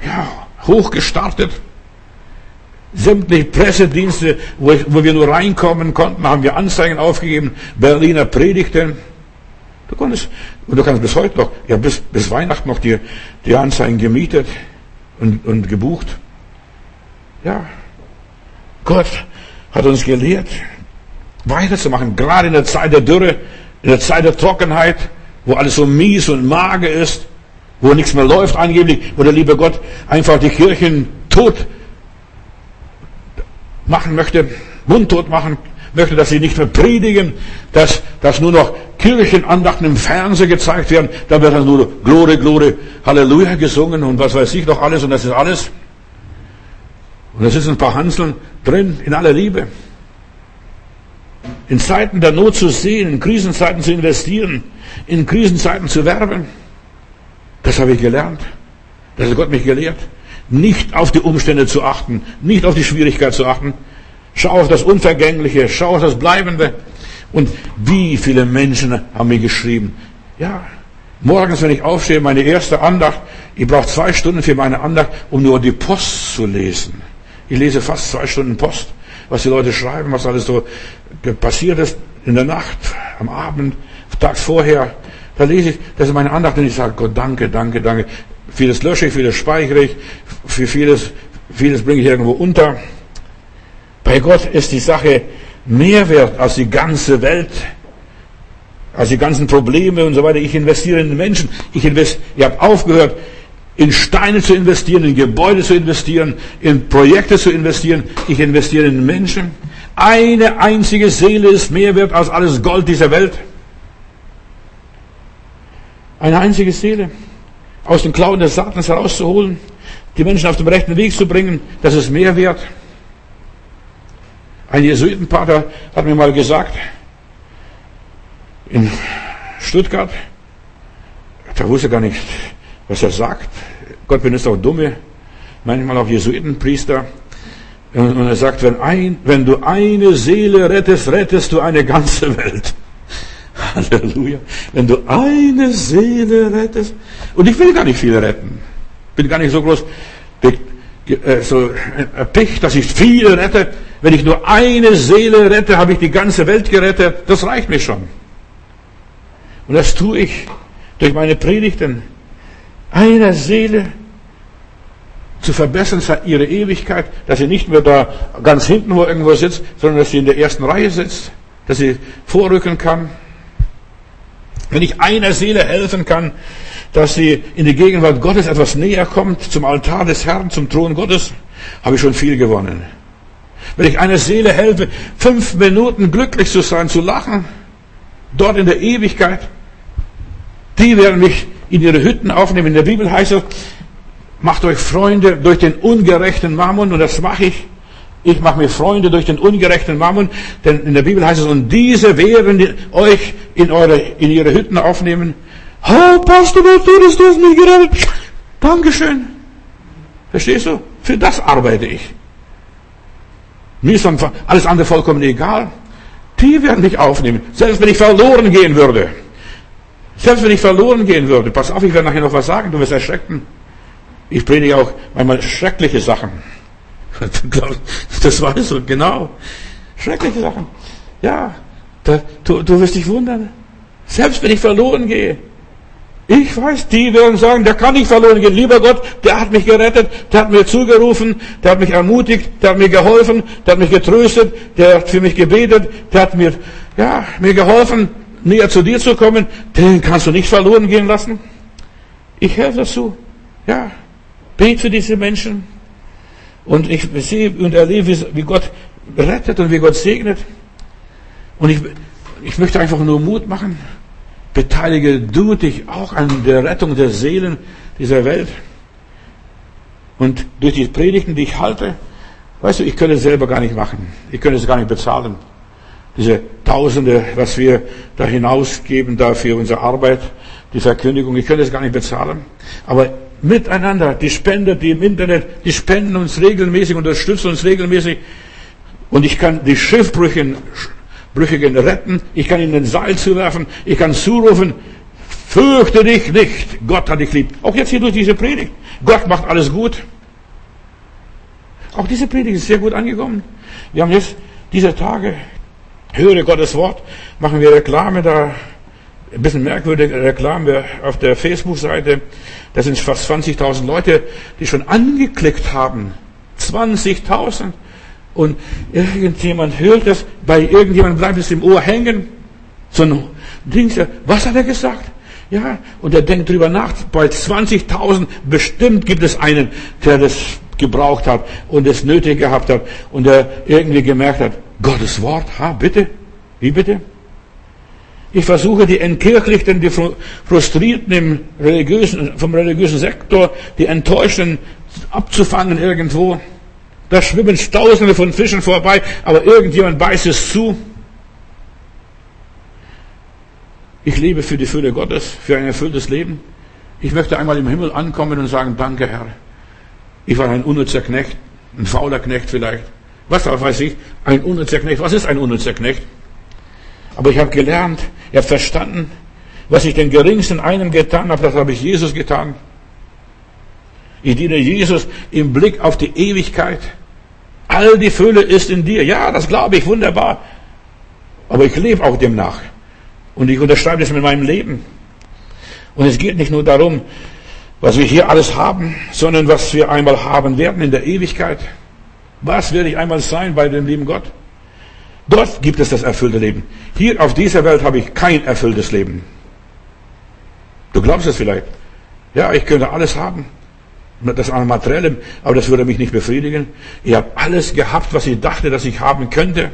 A: ja, hochgestartet. Sämtliche Pressedienste, wo, wo wir nur reinkommen konnten, haben wir Anzeigen aufgegeben, Berliner Predigten. Du konntest, und du kannst bis heute noch, ja, bis, bis Weihnachten noch die, die Anzeigen gemietet und, und gebucht. Ja. Gott hat uns gelehrt, weiterzumachen, gerade in der Zeit der Dürre, in der Zeit der Trockenheit, wo alles so mies und mager ist, wo nichts mehr läuft angeblich, wo der liebe Gott einfach die Kirchen tot machen möchte, mundtot machen möchte, dass sie nicht mehr predigen, dass, dass nur noch Kirchenandachten im Fernsehen gezeigt werden, da wird dann nur Glore, Glore, Halleluja gesungen und was weiß ich noch alles und das ist alles. Und da sitzen ein paar Hanseln drin in aller Liebe. In Zeiten der Not zu sehen, in Krisenzeiten zu investieren, in Krisenzeiten zu werben. Das habe ich gelernt. Das hat Gott mich gelehrt nicht auf die Umstände zu achten, nicht auf die Schwierigkeit zu achten. Schau auf das Unvergängliche, schau auf das Bleibende. Und wie viele Menschen haben mir geschrieben, ja, morgens, wenn ich aufstehe, meine erste Andacht, ich brauche zwei Stunden für meine Andacht, um nur die Post zu lesen. Ich lese fast zwei Stunden Post, was die Leute schreiben, was alles so passiert ist in der Nacht, am Abend, Tag vorher. Da lese ich, das ist meine Andacht und ich sage Gott, danke, danke, danke. Vieles lösche ich, vieles speichere ich, für vieles, vieles bringe ich irgendwo unter. Bei Gott ist die Sache mehr wert als die ganze Welt, als die ganzen Probleme und so weiter. Ich investiere in den Menschen. Ich, invest, ich habe aufgehört, in Steine zu investieren, in Gebäude zu investieren, in Projekte zu investieren. Ich investiere in Menschen. Eine einzige Seele ist mehr wert als alles Gold dieser Welt. Eine einzige Seele aus den Klauen des Satans herauszuholen, die Menschen auf den rechten Weg zu bringen, das ist mehr wert. Ein Jesuitenpater hat mir mal gesagt, in Stuttgart, da wusste gar nicht, was er sagt. Gott benutzt auch dumme, manchmal auch Jesuitenpriester. Und er sagt, wenn, ein, wenn du eine Seele rettest, rettest du eine ganze Welt. Halleluja. Wenn du eine Seele rettest. Und ich will gar nicht viele retten. Bin gar nicht so groß, äh, so erpicht, dass ich viele rette. Wenn ich nur eine Seele rette, habe ich die ganze Welt gerettet. Das reicht mir schon. Und das tue ich durch meine Predigten. Eine Seele zu verbessern, ihre Ewigkeit, dass sie nicht mehr da ganz hinten wo irgendwo sitzt, sondern dass sie in der ersten Reihe sitzt, dass sie vorrücken kann. Wenn ich einer Seele helfen kann, dass sie in die Gegenwart Gottes etwas näher kommt, zum Altar des Herrn, zum Thron Gottes, habe ich schon viel gewonnen. Wenn ich einer Seele helfe, fünf Minuten glücklich zu sein, zu lachen, dort in der Ewigkeit, die werden mich in ihre Hütten aufnehmen. In der Bibel heißt es, macht euch Freunde durch den ungerechten Mammon, und das mache ich. Ich mache mir Freunde durch den ungerechten Mammon, denn in der Bibel heißt es, und diese werden euch in, eure, in ihre Hütten aufnehmen. Oh, Pastor, was tust du hast mich gerettet? Dankeschön. Verstehst du? Für das arbeite ich. Mir ist alles andere vollkommen egal. Die werden mich aufnehmen. Selbst wenn ich verloren gehen würde. Selbst wenn ich verloren gehen würde. Pass auf, ich werde nachher noch was sagen. Du wirst erschrecken. Ich predige auch manchmal schreckliche Sachen. Das weißt du, genau. Schreckliche Sachen. Ja, da, du, du wirst dich wundern. Selbst wenn ich verloren gehe. Ich weiß, die werden sagen, der kann nicht verloren gehen. Lieber Gott, der hat mich gerettet, der hat mir zugerufen, der hat mich ermutigt, der hat mir geholfen, der hat mich getröstet, der hat für mich gebetet, der hat mir, ja, mir geholfen, näher zu dir zu kommen. Den kannst du nicht verloren gehen lassen. Ich helfe dazu. Ja, bet für diese Menschen. Und ich sehe und erlebe, wie Gott rettet und wie Gott segnet. Und ich, ich möchte einfach nur Mut machen. Beteilige du dich auch an der Rettung der Seelen dieser Welt. Und durch die Predigten, die ich halte, weißt du, ich könnte es selber gar nicht machen. Ich könnte es gar nicht bezahlen. Diese Tausende, was wir da hinausgeben, da für unsere Arbeit, die Verkündigung, ich könnte es gar nicht bezahlen. Aber miteinander, die Spender, die im Internet, die spenden uns regelmäßig, unterstützen uns regelmäßig. Und ich kann die Schiffbrüchigen Brüchigen retten, ich kann ihnen den Seil zuwerfen, ich kann zurufen, fürchte dich nicht, Gott hat dich lieb. Auch jetzt hier durch diese Predigt. Gott macht alles gut. Auch diese Predigt ist sehr gut angekommen. Wir haben jetzt diese Tage, höre Gottes Wort, machen wir Reklame da, ein bisschen merkwürdige Reklame auf der Facebook-Seite. Da sind fast 20.000 Leute, die schon angeklickt haben. 20.000. Und irgendjemand hört das, bei irgendjemand bleibt es im Ohr hängen. So ein Ding, was hat er gesagt? Ja, und er denkt drüber nach. Bei 20.000 bestimmt gibt es einen, der das gebraucht hat und es nötig gehabt hat und der irgendwie gemerkt hat, Gottes Wort, ha, bitte? Wie bitte? Ich versuche die Entkirchlichten, die Frustrierten im religiösen, vom religiösen Sektor, die Enttäuschten abzufangen irgendwo. Da schwimmen Tausende von Fischen vorbei, aber irgendjemand beißt es zu. Ich lebe für die Fülle Gottes, für ein erfülltes Leben. Ich möchte einmal im Himmel ankommen und sagen, danke Herr. Ich war ein unnützer Knecht, ein fauler Knecht vielleicht. Was weiß ich? Ein unnützer Knecht. Was ist ein unnützer Knecht? Aber ich habe gelernt, ich habe verstanden, was ich den geringsten einem getan habe, das habe ich Jesus getan. Ich diene Jesus im Blick auf die Ewigkeit. All die Fülle ist in dir. Ja, das glaube ich, wunderbar. Aber ich lebe auch demnach. Und ich unterschreibe das mit meinem Leben. Und es geht nicht nur darum, was wir hier alles haben, sondern was wir einmal haben werden in der Ewigkeit. Was werde ich einmal sein bei dem lieben Gott? Dort gibt es das erfüllte Leben. Hier auf dieser Welt habe ich kein erfülltes Leben. Du glaubst es vielleicht. Ja, ich könnte alles haben. Das an Materiellem, aber das würde mich nicht befriedigen. Ich habe alles gehabt, was ich dachte, dass ich haben könnte.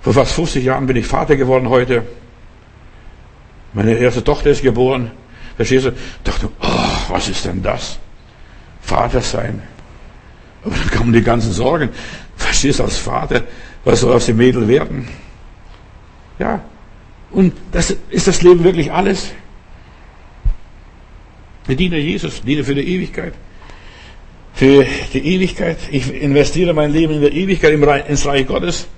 A: Vor fast 50 Jahren bin ich Vater geworden heute. Meine erste Tochter ist geboren. Verstehst du? Dachte, oh, was ist denn das? Vater sein. Aber dann kommen die ganzen Sorgen. Verstehst du als Vater, was soll aus dem Mädel werden? Ja. Und das ist das Leben wirklich alles? Ich diene Jesus, diene für die Ewigkeit. für die Ewigkeit. Ich investiere mein Leben in der Ewigkeit ins Reich Gottes.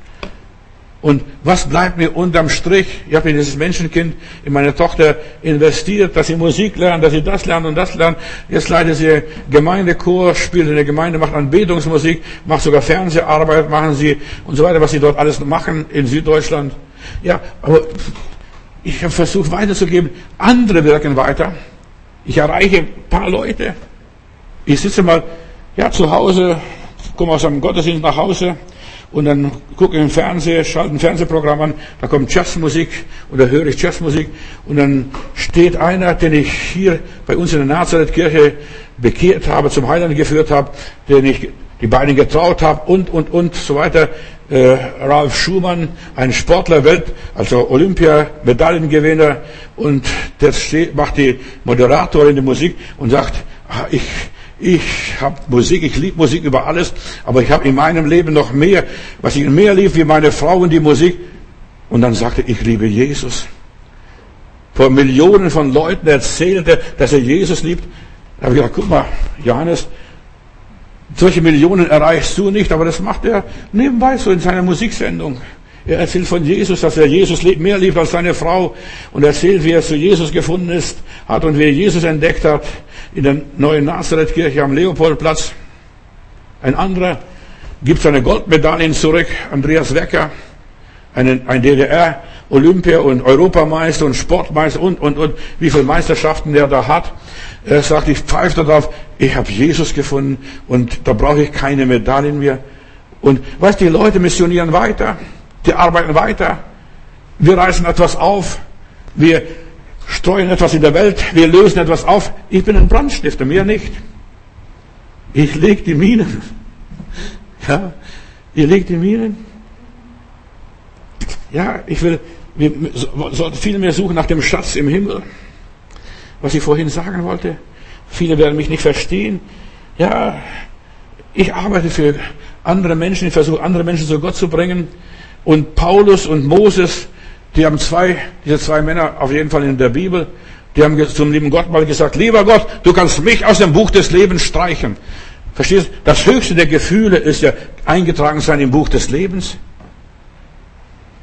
A: Und was bleibt mir unterm Strich? Ich habe in dieses Menschenkind, in meine Tochter investiert, dass sie Musik lernt, dass sie das lernt und das lernt. Jetzt leitet sie Gemeindechor, spielt in der Gemeinde, macht Anbetungsmusik, macht sogar Fernseharbeit, machen sie und so weiter, was sie dort alles machen in Süddeutschland. Ja, aber ich habe versucht weiterzugeben. Andere wirken weiter. Ich erreiche ein paar Leute. Ich sitze mal, ja, zu Hause, komme aus einem Gottesdienst nach Hause, und dann gucke ich im Fernsehen, schalte ein Fernsehprogramm an, da kommt Jazzmusik und da höre ich Jazzmusik und dann steht einer, den ich hier bei uns in der Nazareth-Kirche bekehrt habe, zum Heiland geführt habe, den ich die Beine getraut habe und, und, und so weiter. Äh, Ralf Schumann, ein Sportler, Welt, also Olympia-Medaillengewinner und der macht die Moderatorin die Musik und sagt, ah, ich ich habe Musik, ich liebe Musik über alles, aber ich habe in meinem Leben noch mehr, was ich mehr liebe wie meine Frau und die Musik. Und dann sagte ich liebe Jesus. Vor Millionen von Leuten erzählte, dass er Jesus liebt. Da habe ich gesagt, guck mal, Johannes, solche Millionen erreichst du nicht, aber das macht er nebenbei so in seiner Musiksendung. Er erzählt von Jesus, dass er Jesus mehr liebt als seine Frau und erzählt, wie er zu Jesus gefunden ist, hat und wie er Jesus entdeckt hat in der neuen Nazareth-Kirche am Leopoldplatz. Ein anderer gibt seine Goldmedaillen zurück, Andreas Wecker, einen, ein DDR, Olympia und Europameister und Sportmeister und, und, und, wie viele Meisterschaften der da hat. Er sagt, ich pfeife darauf, ich habe Jesus gefunden und da brauche ich keine Medaillen mehr. Und weißt die Leute missionieren weiter, die arbeiten weiter, wir reißen etwas auf, wir streuen etwas in der Welt, wir lösen etwas auf. Ich bin ein Brandstifter, mehr nicht. Ich leg die Minen. Ja, ihr legt die Minen. Ja, ich will, wir sollten viel mehr suchen nach dem Schatz im Himmel. Was ich vorhin sagen wollte. Viele werden mich nicht verstehen. Ja, ich arbeite für andere Menschen, ich versuche andere Menschen zu Gott zu bringen. Und Paulus und Moses, die haben zwei, diese zwei Männer auf jeden Fall in der Bibel, die haben zum lieben Gott mal gesagt, lieber Gott, du kannst mich aus dem Buch des Lebens streichen. Verstehst du? Das höchste der Gefühle ist ja eingetragen sein im Buch des Lebens.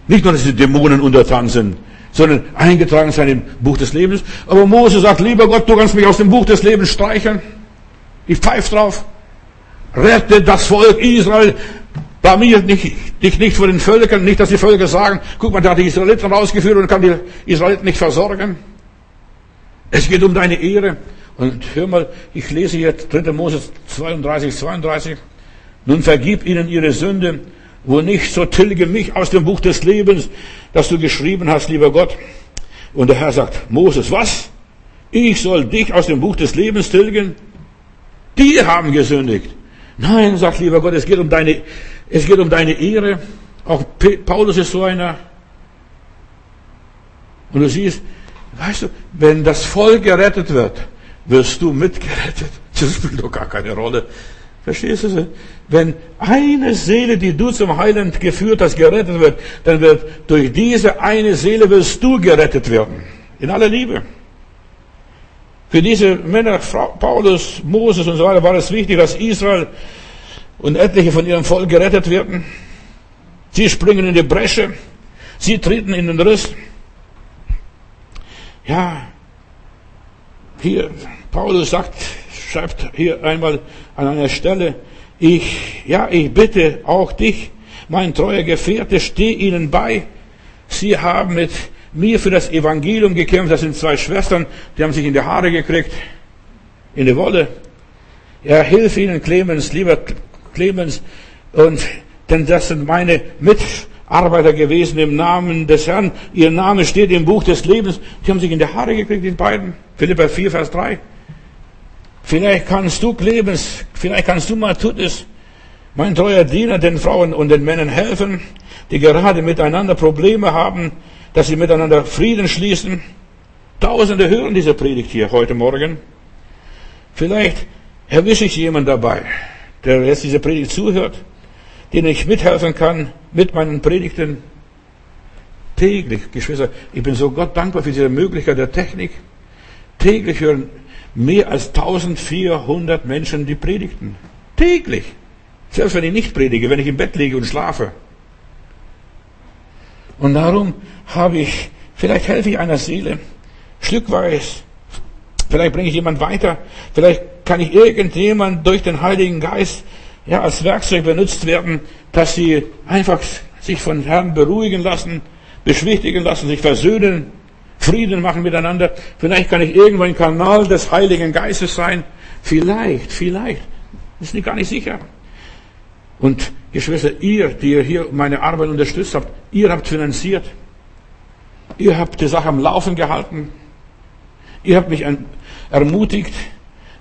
A: Nicht nur, dass die Dämonen untertan sind, sondern eingetragen sein im Buch des Lebens. Aber Mose sagt, lieber Gott, du kannst mich aus dem Buch des Lebens streichen. Ich pfeife drauf. Rette das Volk Israel Blamier dich nicht vor den Völkern, nicht, dass die Völker sagen, guck mal, da hat die Israeliten rausgeführt und kann die Israeliten nicht versorgen. Es geht um deine Ehre. Und hör mal, ich lese jetzt 3. Mose 32, 32. Nun vergib ihnen ihre Sünde, wo nicht, so tilge mich aus dem Buch des Lebens, das du geschrieben hast, lieber Gott. Und der Herr sagt, Moses, was? Ich soll dich aus dem Buch des Lebens tilgen? Die haben gesündigt. Nein, sagt lieber Gott, es geht um deine es geht um deine Ehre. Auch Paulus ist so einer. Und du siehst, weißt du, wenn das Volk gerettet wird, wirst du mitgerettet. Das spielt doch gar keine Rolle. Verstehst du? Wenn eine Seele, die du zum Heiland geführt hast, gerettet wird, dann wird durch diese eine Seele wirst du gerettet werden. In aller Liebe. Für diese Männer, Paulus, Moses und so weiter, war es wichtig, dass Israel und etliche von ihrem Volk gerettet werden. Sie springen in die Bresche, sie treten in den Riss. Ja, hier, Paulus sagt, schreibt hier einmal an einer Stelle, ich, ja, ich bitte auch dich, mein treuer Gefährte, steh ihnen bei. Sie haben mit mir für das Evangelium gekämpft. Das sind zwei Schwestern, die haben sich in die Haare gekriegt, in die Wolle. Ja, hilf ihnen, Clemens, lieber Clemens, und denn das sind meine Mitarbeiter gewesen im Namen des Herrn. Ihr Name steht im Buch des Lebens. Die haben sich in die Haare gekriegt, die beiden. Philippa 4, Vers 3. Vielleicht kannst du, Clemens, vielleicht kannst du mal tut es, mein treuer Diener, den Frauen und den Männern helfen, die gerade miteinander Probleme haben, dass sie miteinander Frieden schließen. Tausende hören diese Predigt hier heute Morgen. Vielleicht erwische ich jemand dabei, der jetzt diese Predigt zuhört, den ich mithelfen kann mit meinen Predigten. Täglich, Geschwister, ich bin so Gott dankbar für diese Möglichkeit der Technik. Täglich hören mehr als 1400 Menschen die Predigten. Täglich. Selbst wenn ich nicht predige, wenn ich im Bett liege und schlafe. Und darum habe ich, vielleicht helfe ich einer Seele, stückweise. Vielleicht bringe ich jemand weiter. Vielleicht kann ich irgendjemand durch den Heiligen Geist ja, als Werkzeug benutzt werden, dass sie einfach sich von Herrn beruhigen lassen, beschwichtigen lassen, sich versöhnen, Frieden machen miteinander. Vielleicht kann ich irgendwo ein Kanal des Heiligen Geistes sein. Vielleicht, vielleicht. Ist nicht gar nicht sicher. Und Geschwister, ihr, die ihr hier meine Arbeit unterstützt habt, ihr habt finanziert. Ihr habt die Sache am Laufen gehalten. Ihr habt mich ermutigt.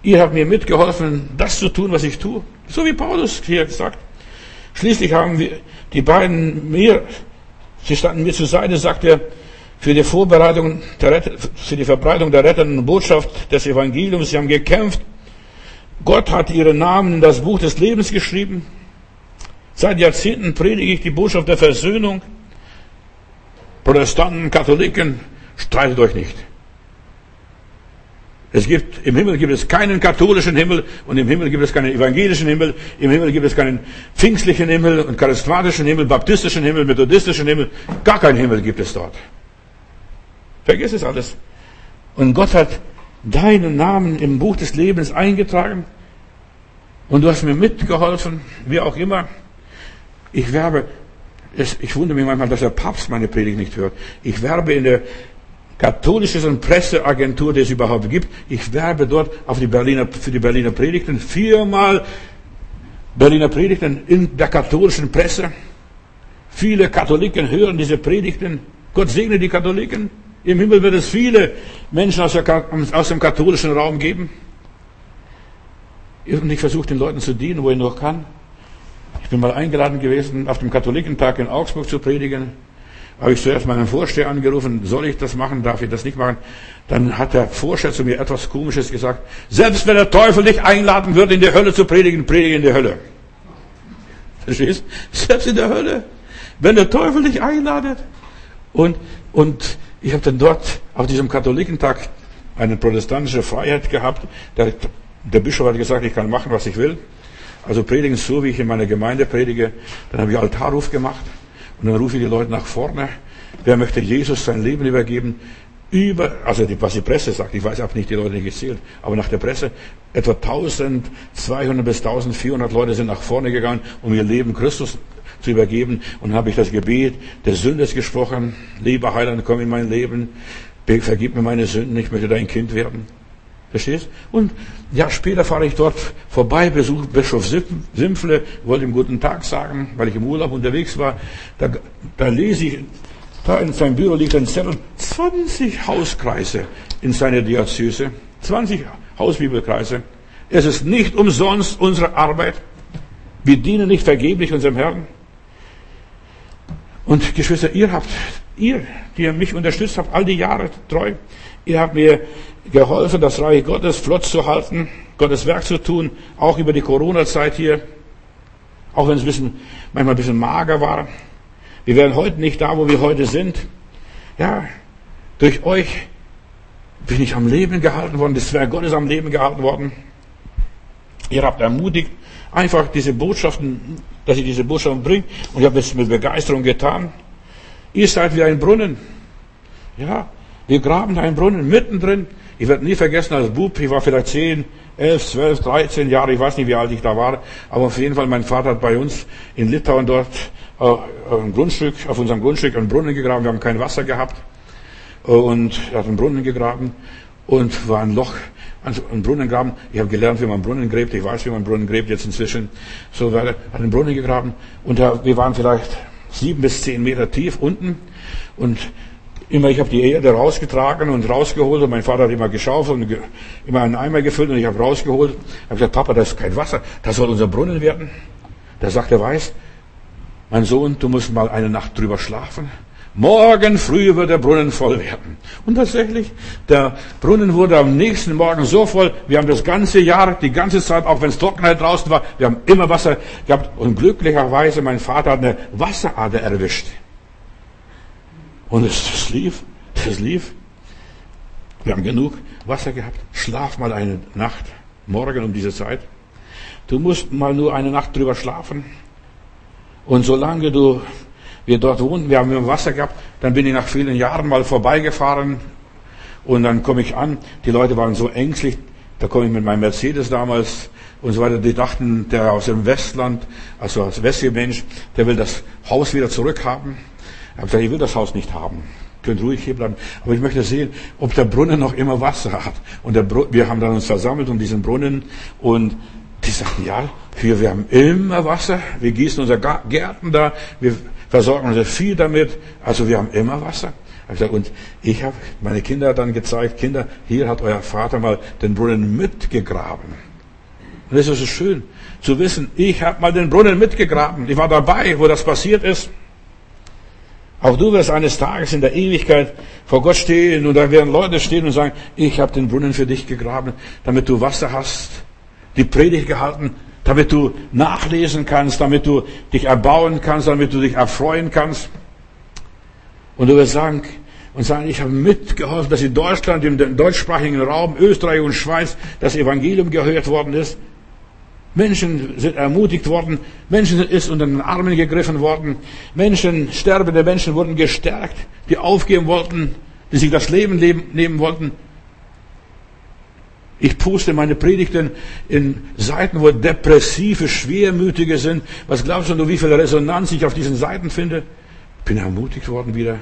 A: Ihr habt mir mitgeholfen, das zu tun, was ich tue. So wie Paulus hier gesagt. Schließlich haben wir die beiden mir, sie standen mir zur Seite, sagt er, für die Vorbereitung, der, für die Verbreitung der rettenden Botschaft des Evangeliums. Sie haben gekämpft. Gott hat ihren Namen in das Buch des Lebens geschrieben. Seit Jahrzehnten predige ich die Botschaft der Versöhnung. Protestanten, Katholiken, streitet euch nicht. Es gibt, im Himmel gibt es keinen katholischen Himmel und im Himmel gibt es keinen evangelischen Himmel. Im Himmel gibt es keinen pfingstlichen Himmel und charismatischen Himmel, baptistischen Himmel, methodistischen Himmel. Gar keinen Himmel gibt es dort. Vergiss es alles. Und Gott hat deinen Namen im Buch des Lebens eingetragen. Und du hast mir mitgeholfen, wie auch immer. Ich werbe, ich wundere mich manchmal, dass der Papst meine Predigt nicht hört. Ich werbe in der katholischen Presseagentur, die es überhaupt gibt. Ich werbe dort auf die Berliner, für die Berliner Predigten. Viermal Berliner Predigten in der katholischen Presse. Viele Katholiken hören diese Predigten. Gott segne die Katholiken. Im Himmel wird es viele Menschen aus, der, aus dem katholischen Raum geben. Und ich versuche den Leuten zu dienen, wo ich nur kann. Ich bin mal eingeladen gewesen, auf dem Katholikentag in Augsburg zu predigen. Habe ich zuerst meinen Vorsteher angerufen, soll ich das machen, darf ich das nicht machen? Dann hat der Vorsteher zu mir etwas Komisches gesagt. Selbst wenn der Teufel dich einladen würde, in die Hölle zu predigen, predige in die Hölle. Verstehst? Selbst in der Hölle. Wenn der Teufel dich einladet. Und, und ich habe dann dort auf diesem Katholikentag eine protestantische Freiheit gehabt. Der, der Bischof hat gesagt, ich kann machen, was ich will. Also predigen so, wie ich in meiner Gemeinde predige. Dann habe ich Altarruf gemacht und dann rufe ich die Leute nach vorne. Wer möchte Jesus sein Leben übergeben? Über, also die, was die Presse sagt, ich weiß auch nicht, die Leute nicht gezählt, aber nach der Presse etwa 1200 bis 1400 Leute sind nach vorne gegangen, um ihr Leben Christus zu übergeben. Und habe ich das Gebet des Sündes gesprochen. Lieber Heiland, komm in mein Leben. Vergib mir meine Sünden. Ich möchte dein Kind werden. Verstehst? Und ja, später fahre ich dort vorbei, besuche Bischof Simpfle, wollte ihm guten Tag sagen, weil ich im Urlaub unterwegs war. Da, da lese ich, da in seinem Büro liegt ein Zettel, 20 Hauskreise in seiner Diözese, 20 Hausbibelkreise. Es ist nicht umsonst unsere Arbeit. Wir dienen nicht vergeblich unserem Herrn. Und Geschwister, ihr habt, ihr, die ihr mich unterstützt habt, all die Jahre treu, ihr habt mir geholfen, das Reich Gottes flott zu halten, Gottes Werk zu tun, auch über die Corona-Zeit hier, auch wenn es ein bisschen, manchmal ein bisschen mager war. Wir wären heute nicht da, wo wir heute sind. Ja, durch euch bin ich am Leben gehalten worden, das Werk Gottes am Leben gehalten worden. Ihr habt ermutigt, einfach diese Botschaften dass ich diese Botschaft bringe. Und ich habe es mit Begeisterung getan. Ihr seid wie ein Brunnen. Ja, wir graben einen Brunnen mittendrin. Ich werde nie vergessen, als Bub, ich war vielleicht 10, 11, 12, 13 Jahre, ich weiß nicht, wie alt ich da war, aber auf jeden Fall, mein Vater hat bei uns in Litauen dort äh, auf, Grundstück, auf unserem Grundstück einen Brunnen gegraben, wir haben kein Wasser gehabt und er hat einen Brunnen gegraben und war ein Loch also einen Brunnen graben. Ich habe gelernt, wie man Brunnen gräbt. Ich weiß, wie man Brunnen gräbt jetzt inzwischen. So weiter. Hat einen Brunnen gegraben. Und wir waren vielleicht sieben bis zehn Meter tief unten. Und immer, ich habe die Erde rausgetragen und rausgeholt. Und mein Vater hat immer geschaufelt und immer einen Eimer gefüllt. Und ich habe rausgeholt. Ich habe gesagt, Papa, das ist kein Wasser. Das soll unser Brunnen werden. Da sagt er, weiß, mein Sohn, du musst mal eine Nacht drüber schlafen. Morgen früh wird der Brunnen voll werden. Und tatsächlich, der Brunnen wurde am nächsten Morgen so voll, wir haben das ganze Jahr, die ganze Zeit, auch wenn es Trockenheit draußen war, wir haben immer Wasser gehabt. Und glücklicherweise, mein Vater hat eine Wasserader erwischt. Und es, es lief, es lief. Wir haben genug Wasser gehabt. Schlaf mal eine Nacht, morgen um diese Zeit. Du musst mal nur eine Nacht drüber schlafen. Und solange du, wir dort wohnten, wir haben Wasser gehabt, dann bin ich nach vielen Jahren mal vorbeigefahren und dann komme ich an. Die Leute waren so ängstlich. Da komme ich mit meinem Mercedes damals und so weiter. Die dachten, der aus dem Westland, also als westlicher Mensch, der will das Haus wieder zurückhaben. Ich habe gesagt, ich will das Haus nicht haben. Könnt ruhig hier bleiben. Aber ich möchte sehen, ob der Brunnen noch immer Wasser hat. Und der Br wir haben dann uns versammelt um diesen Brunnen und die sagten, ja, wir, wir haben immer Wasser. Wir gießen unsere Gärten da. Wir versorgen unser Vieh damit. Also wir haben immer Wasser. Und ich habe meine Kinder dann gezeigt, Kinder, hier hat euer Vater mal den Brunnen mitgegraben. Und das ist so schön zu wissen, ich habe mal den Brunnen mitgegraben. Ich war dabei, wo das passiert ist. Auch du wirst eines Tages in der Ewigkeit vor Gott stehen und da werden Leute stehen und sagen, ich habe den Brunnen für dich gegraben, damit du Wasser hast, die Predigt gehalten, damit du nachlesen kannst, damit du dich erbauen kannst, damit du dich erfreuen kannst. Und du wirst sagen und sagen, ich habe mitgeholfen, dass in Deutschland, im deutschsprachigen Raum, Österreich und Schweiz das Evangelium gehört worden ist. Menschen sind ermutigt worden, Menschen ist unter den Armen gegriffen worden, Menschen, sterbende Menschen wurden gestärkt, die aufgeben wollten, die sich das Leben nehmen wollten. Ich puste meine Predigten in Seiten, wo depressive, schwermütige sind. Was glaubst du, wie viel Resonanz ich auf diesen Seiten finde? Bin ermutigt worden wieder.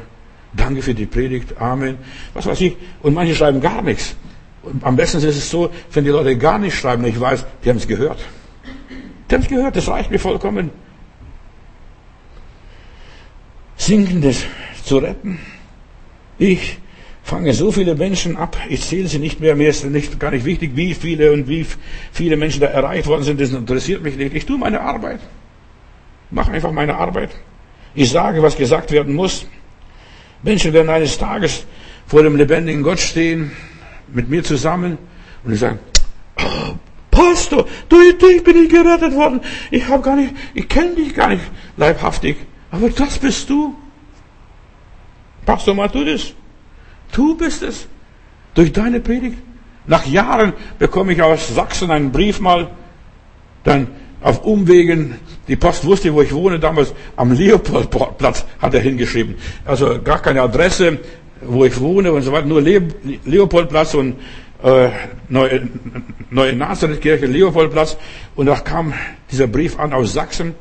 A: Danke für die Predigt. Amen. Was weiß ich. Und manche schreiben gar nichts. Am besten ist es so, wenn die Leute gar nicht schreiben, ich weiß, die haben es gehört. Die haben es gehört, das reicht mir vollkommen. Sinkendes zu retten. Ich fange so viele Menschen ab, ich zähle sie nicht mehr, mir ist nicht, gar nicht wichtig, wie viele und wie viele Menschen da erreicht worden sind, das interessiert mich nicht. Ich tue meine Arbeit. Mache einfach meine Arbeit. Ich sage, was gesagt werden muss. Menschen werden eines Tages vor dem lebendigen Gott stehen, mit mir zusammen, und ich sage, oh, Pastor, durch dich bin ich gerettet worden. Ich habe gar nicht, ich kenne dich gar nicht leibhaftig. Aber das bist du. Pastor, mal du das. Du bist es. Durch deine Predigt. Nach Jahren bekomme ich aus Sachsen einen Brief mal, dann auf Umwegen, die Post wusste, wo ich wohne, damals am Leopoldplatz hat er hingeschrieben. Also gar keine Adresse, wo ich wohne und so weiter, nur Leopoldplatz und äh, Neue, Neue Nazarethkirche, Leopoldplatz. Und da kam dieser Brief an aus Sachsen.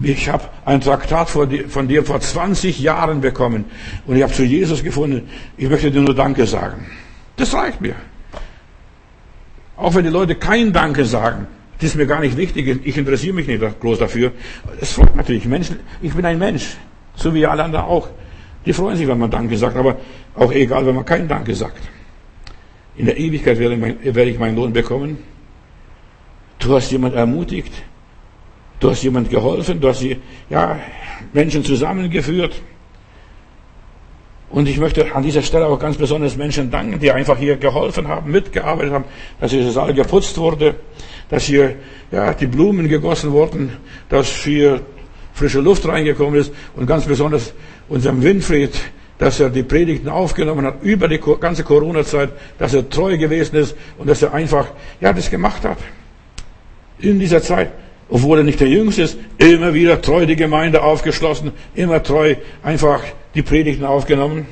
A: Ich habe ein Traktat von dir vor 20 Jahren bekommen und ich habe zu Jesus gefunden. Ich möchte dir nur Danke sagen. Das reicht mir. Auch wenn die Leute kein Danke sagen, das ist mir gar nicht wichtig. Ich interessiere mich nicht groß dafür. Es freut natürlich Menschen. Ich bin ein Mensch, so wie alle anderen auch. Die freuen sich, wenn man Danke sagt, aber auch egal, wenn man kein Danke sagt. In der Ewigkeit werde, ich meinen Lohn bekommen. Du hast jemand ermutigt. Du hast jemand geholfen. Du hast ja, Menschen zusammengeführt. Und ich möchte an dieser Stelle auch ganz besonders Menschen danken, die einfach hier geholfen haben, mitgearbeitet haben, dass hier Saal geputzt wurde, dass hier ja, die Blumen gegossen wurden, dass hier frische Luft reingekommen ist und ganz besonders unserem Winfried, dass er die Predigten aufgenommen hat über die ganze Corona-Zeit, dass er treu gewesen ist und dass er einfach, ja, das gemacht hat. In dieser Zeit, obwohl er nicht der Jüngste ist, immer wieder treu die Gemeinde aufgeschlossen, immer treu einfach die Predigten aufgenommen.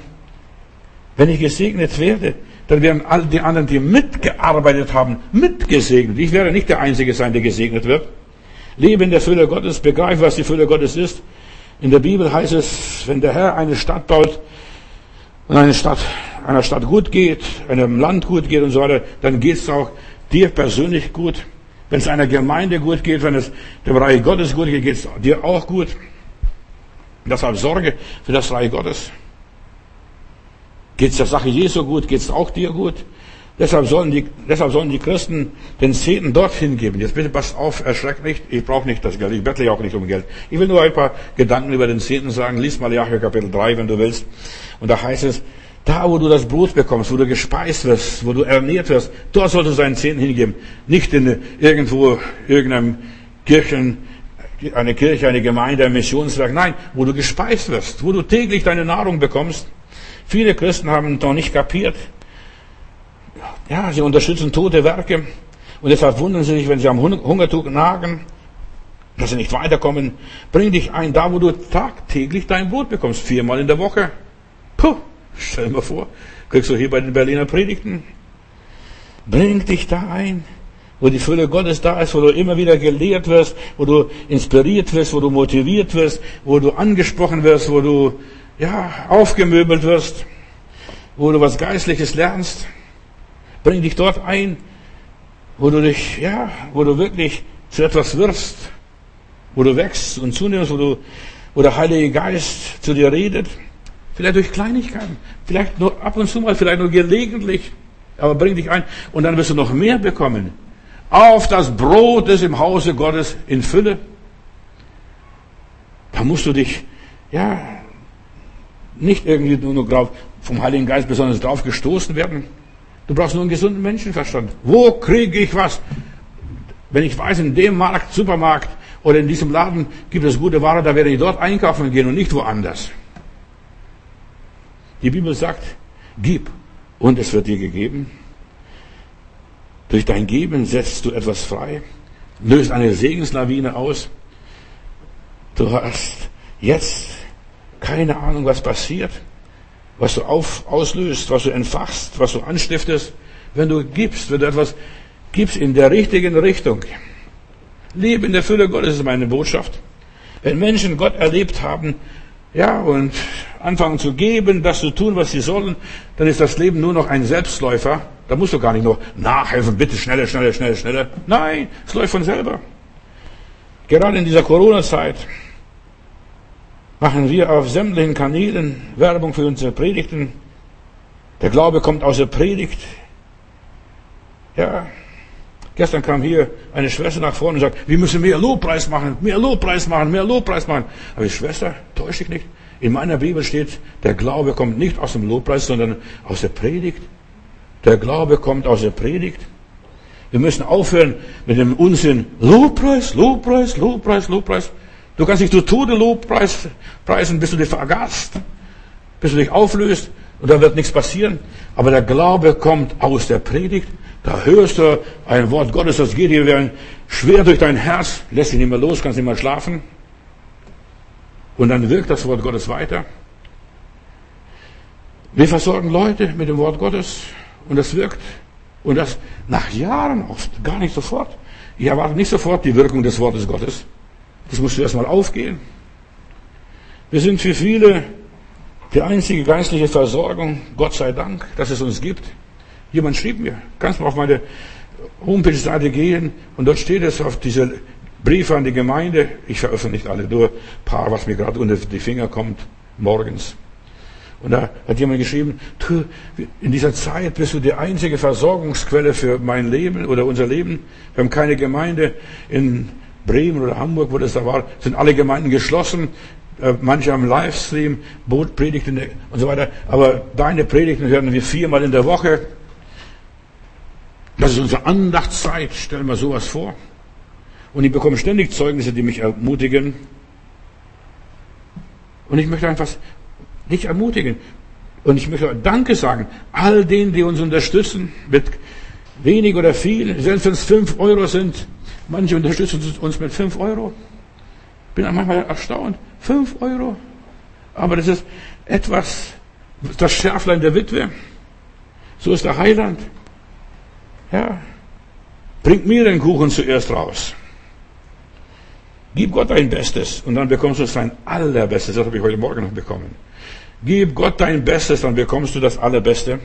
A: Wenn ich gesegnet werde, dann werden all die anderen, die mitgearbeitet haben, mitgesegnet. Ich werde nicht der Einzige sein, der gesegnet wird. Lebe in der Fülle Gottes, begreife, was die Fülle Gottes ist. In der Bibel heißt es, wenn der Herr eine Stadt baut und eine Stadt, einer Stadt gut geht, einem Land gut geht und so weiter, dann geht es auch dir persönlich gut. Wenn es einer Gemeinde gut geht, wenn es dem Reich Gottes gut geht, geht es dir auch gut. Deshalb Sorge für das Reich Gottes. Geht es der Sache Jesu gut, geht es auch dir gut. Deshalb sollen, die, deshalb sollen die Christen den Zehnten dorthin geben. Jetzt bitte passt auf, erschreckt nicht. Ich brauche nicht das Geld. Ich bettle auch nicht um Geld. Ich will nur ein paar Gedanken über den Zehnten sagen. Lies mal Jahre Kapitel 3, wenn du willst. Und da heißt es, da wo du das Brot bekommst, wo du gespeist wirst, wo du ernährt wirst, dort solltest du deinen Zehnten hingeben. Nicht in irgendwo, irgendeinem Kirchen, eine Kirche, eine Gemeinde, ein Missionswerk. Nein, wo du gespeist wirst, wo du täglich deine Nahrung bekommst. Viele Christen haben noch nicht kapiert, ja, sie unterstützen tote Werke. Und deshalb wundern sie sich, wenn sie am Hungertuch nagen, dass sie nicht weiterkommen. Bring dich ein, da wo du tagtäglich dein Brot bekommst, viermal in der Woche. Puh, stell dir mal vor, kriegst du hier bei den Berliner Predigten. Bring dich da ein, wo die Fülle Gottes da ist, wo du immer wieder gelehrt wirst, wo du inspiriert wirst, wo du motiviert wirst, wo du angesprochen wirst, wo du, ja, aufgemöbelt wirst, wo du was Geistliches lernst. Bring dich dort ein, wo du dich, ja, wo du wirklich zu etwas wirst, wo du wächst und zunimmst, wo du, wo der Heilige Geist zu dir redet. Vielleicht durch Kleinigkeiten, vielleicht nur ab und zu mal, vielleicht nur gelegentlich, aber bring dich ein und dann wirst du noch mehr bekommen. Auf das Brot, das im Hause Gottes in Fülle. Da musst du dich, ja, nicht irgendwie nur, nur vom Heiligen Geist besonders drauf gestoßen werden. Du brauchst nur einen gesunden Menschenverstand. Wo kriege ich was? Wenn ich weiß, in dem Markt, Supermarkt oder in diesem Laden gibt es gute Ware, da werde ich dort einkaufen gehen und nicht woanders. Die Bibel sagt, gib und es wird dir gegeben. Durch dein Geben setzt du etwas frei, löst eine Segenslawine aus. Du hast jetzt keine Ahnung, was passiert, was du auf, auslöst, was du entfachst, was du anstiftest, wenn du gibst, wenn du etwas gibst in der richtigen Richtung. Lebe in der Fülle Gottes ist meine Botschaft. Wenn Menschen Gott erlebt haben, ja, und anfangen zu geben, das zu tun, was sie sollen, dann ist das Leben nur noch ein Selbstläufer. Da musst du gar nicht noch nachhelfen, bitte schneller, schneller, schneller, schneller. Nein, es läuft von selber. Gerade in dieser Corona-Zeit machen wir auf sämtlichen Kanälen Werbung für unsere Predigten. Der Glaube kommt aus der Predigt. Ja, Gestern kam hier eine Schwester nach vorne und sagt, wir müssen mehr Lobpreis machen, mehr Lobpreis machen, mehr Lobpreis machen. Aber die Schwester, täusche ich nicht. In meiner Bibel steht, der Glaube kommt nicht aus dem Lobpreis, sondern aus der Predigt. Der Glaube kommt aus der Predigt. Wir müssen aufhören mit dem Unsinn. Lobpreis, Lobpreis, Lobpreis, Lobpreis. Du kannst dich zu Tode Lobpreis preisen, bis du dich vergast, bis du dich auflöst und da wird nichts passieren. Aber der Glaube kommt aus der Predigt. Da hörst du ein Wort Gottes, das geht dir schwer durch dein Herz, lässt dich nicht mehr los, kannst nicht mehr schlafen. Und dann wirkt das Wort Gottes weiter. Wir versorgen Leute mit dem Wort Gottes und das wirkt. Und das nach Jahren oft, gar nicht sofort. Ich erwarte nicht sofort die Wirkung des Wortes Gottes. Das musst du erstmal aufgehen. Wir sind für viele die einzige geistliche Versorgung, Gott sei Dank, dass es uns gibt. Jemand schrieb mir, kannst du auf meine Homepage-Seite gehen und dort steht es auf diese Briefe an die Gemeinde. Ich veröffentliche alle, nur ein paar, was mir gerade unter die Finger kommt, morgens. Und da hat jemand geschrieben, in dieser Zeit bist du die einzige Versorgungsquelle für mein Leben oder unser Leben. Wir haben keine Gemeinde in Bremen oder Hamburg, wo das da war, sind alle Gemeinden geschlossen. Äh, manche haben Livestream, Bootpredigten und so weiter. Aber deine Predigten hören wir viermal in der Woche. Das ist unsere Andachtszeit. Stell mir sowas vor. Und ich bekomme ständig Zeugnisse, die mich ermutigen. Und ich möchte einfach dich ermutigen. Und ich möchte Danke sagen. All denen, die uns unterstützen, mit wenig oder viel, selbst wenn es fünf Euro sind. Manche unterstützen uns mit fünf Euro. Bin manchmal erstaunt. Fünf Euro. Aber das ist etwas, das Schärflein der Witwe. So ist der Heiland. Ja. Bringt mir den Kuchen zuerst raus. Gib Gott dein Bestes und dann bekommst du sein Allerbestes. Das habe ich heute Morgen noch bekommen. Gib Gott dein Bestes, dann bekommst du das Allerbeste.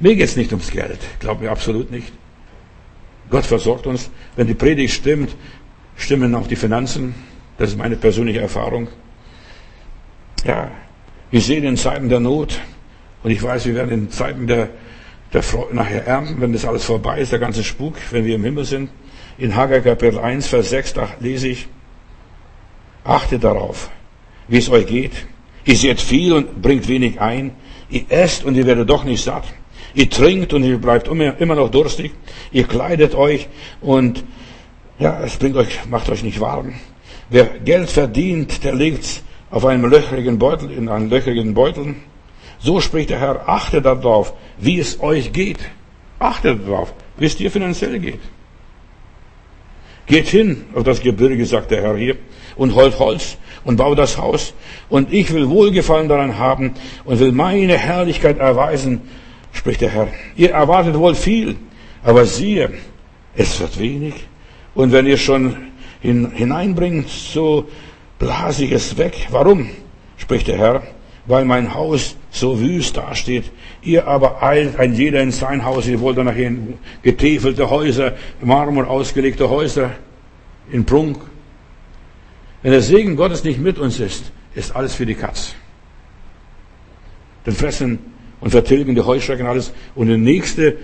A: Mir geht es nicht ums Geld. Glaub mir absolut nicht. Gott versorgt uns. Wenn die Predigt stimmt, stimmen auch die Finanzen. Das ist meine persönliche Erfahrung. Ja, wir sehen in Zeiten der Not und ich weiß, wir werden in Zeiten der der nachher ernten, wenn das alles vorbei ist, der ganze Spuk, wenn wir im Himmel sind. In Haggai Kapitel 1, Vers 6, da lese ich, achtet darauf, wie es euch geht. Ihr seht viel und bringt wenig ein. Ihr esst und ihr werdet doch nicht satt. Ihr trinkt und ihr bleibt immer noch durstig. Ihr kleidet euch und ja, es bringt euch, macht euch nicht warm. Wer Geld verdient, der legt's auf einem löchrigen Beutel, in einen löchrigen Beutel so spricht der Herr, achtet darauf, wie es euch geht. Achtet darauf, wie es dir finanziell geht. Geht hin auf das Gebirge, sagt der Herr hier, und holt Holz und baut das Haus. Und ich will Wohlgefallen daran haben und will meine Herrlichkeit erweisen, spricht der Herr. Ihr erwartet wohl viel, aber siehe, es wird wenig. Und wenn ihr schon hin, hineinbringt, so blase ich es weg. Warum? spricht der Herr. Weil mein Haus so wüst dasteht. Ihr aber eilt ein jeder in sein Haus. Ihr wollt nachher getäfelte Häuser, Marmor ausgelegte Häuser in Prunk. Wenn der Segen Gottes nicht mit uns ist, ist alles für die Katz. Dann fressen und vertilgen die Heuschrecken alles. Und der nächste,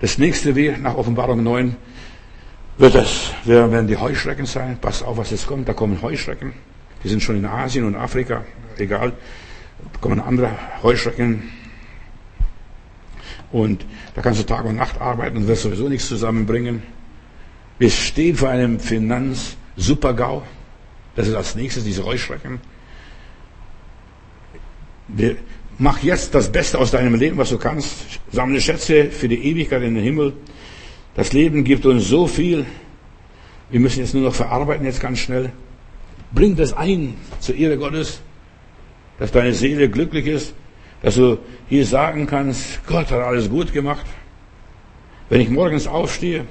A: das nächste Weg nach Offenbarung 9 wird das, werden die Heuschrecken sein. Pass auf, was jetzt kommt. Da kommen Heuschrecken. Die sind schon in Asien und Afrika. Egal. Da kommen andere Heuschrecken. Und da kannst du Tag und Nacht arbeiten und wirst sowieso nichts zusammenbringen. Wir stehen vor einem Finanz-Supergau. Das ist als nächstes diese Heuschrecken. Mach jetzt das Beste aus deinem Leben, was du kannst. Sammle Schätze für die Ewigkeit in den Himmel. Das Leben gibt uns so viel. Wir müssen jetzt nur noch verarbeiten, jetzt ganz schnell. Bring das ein zur Ehre Gottes, dass deine Seele glücklich ist, dass du hier sagen kannst, Gott hat alles gut gemacht. Wenn ich morgens aufstehe,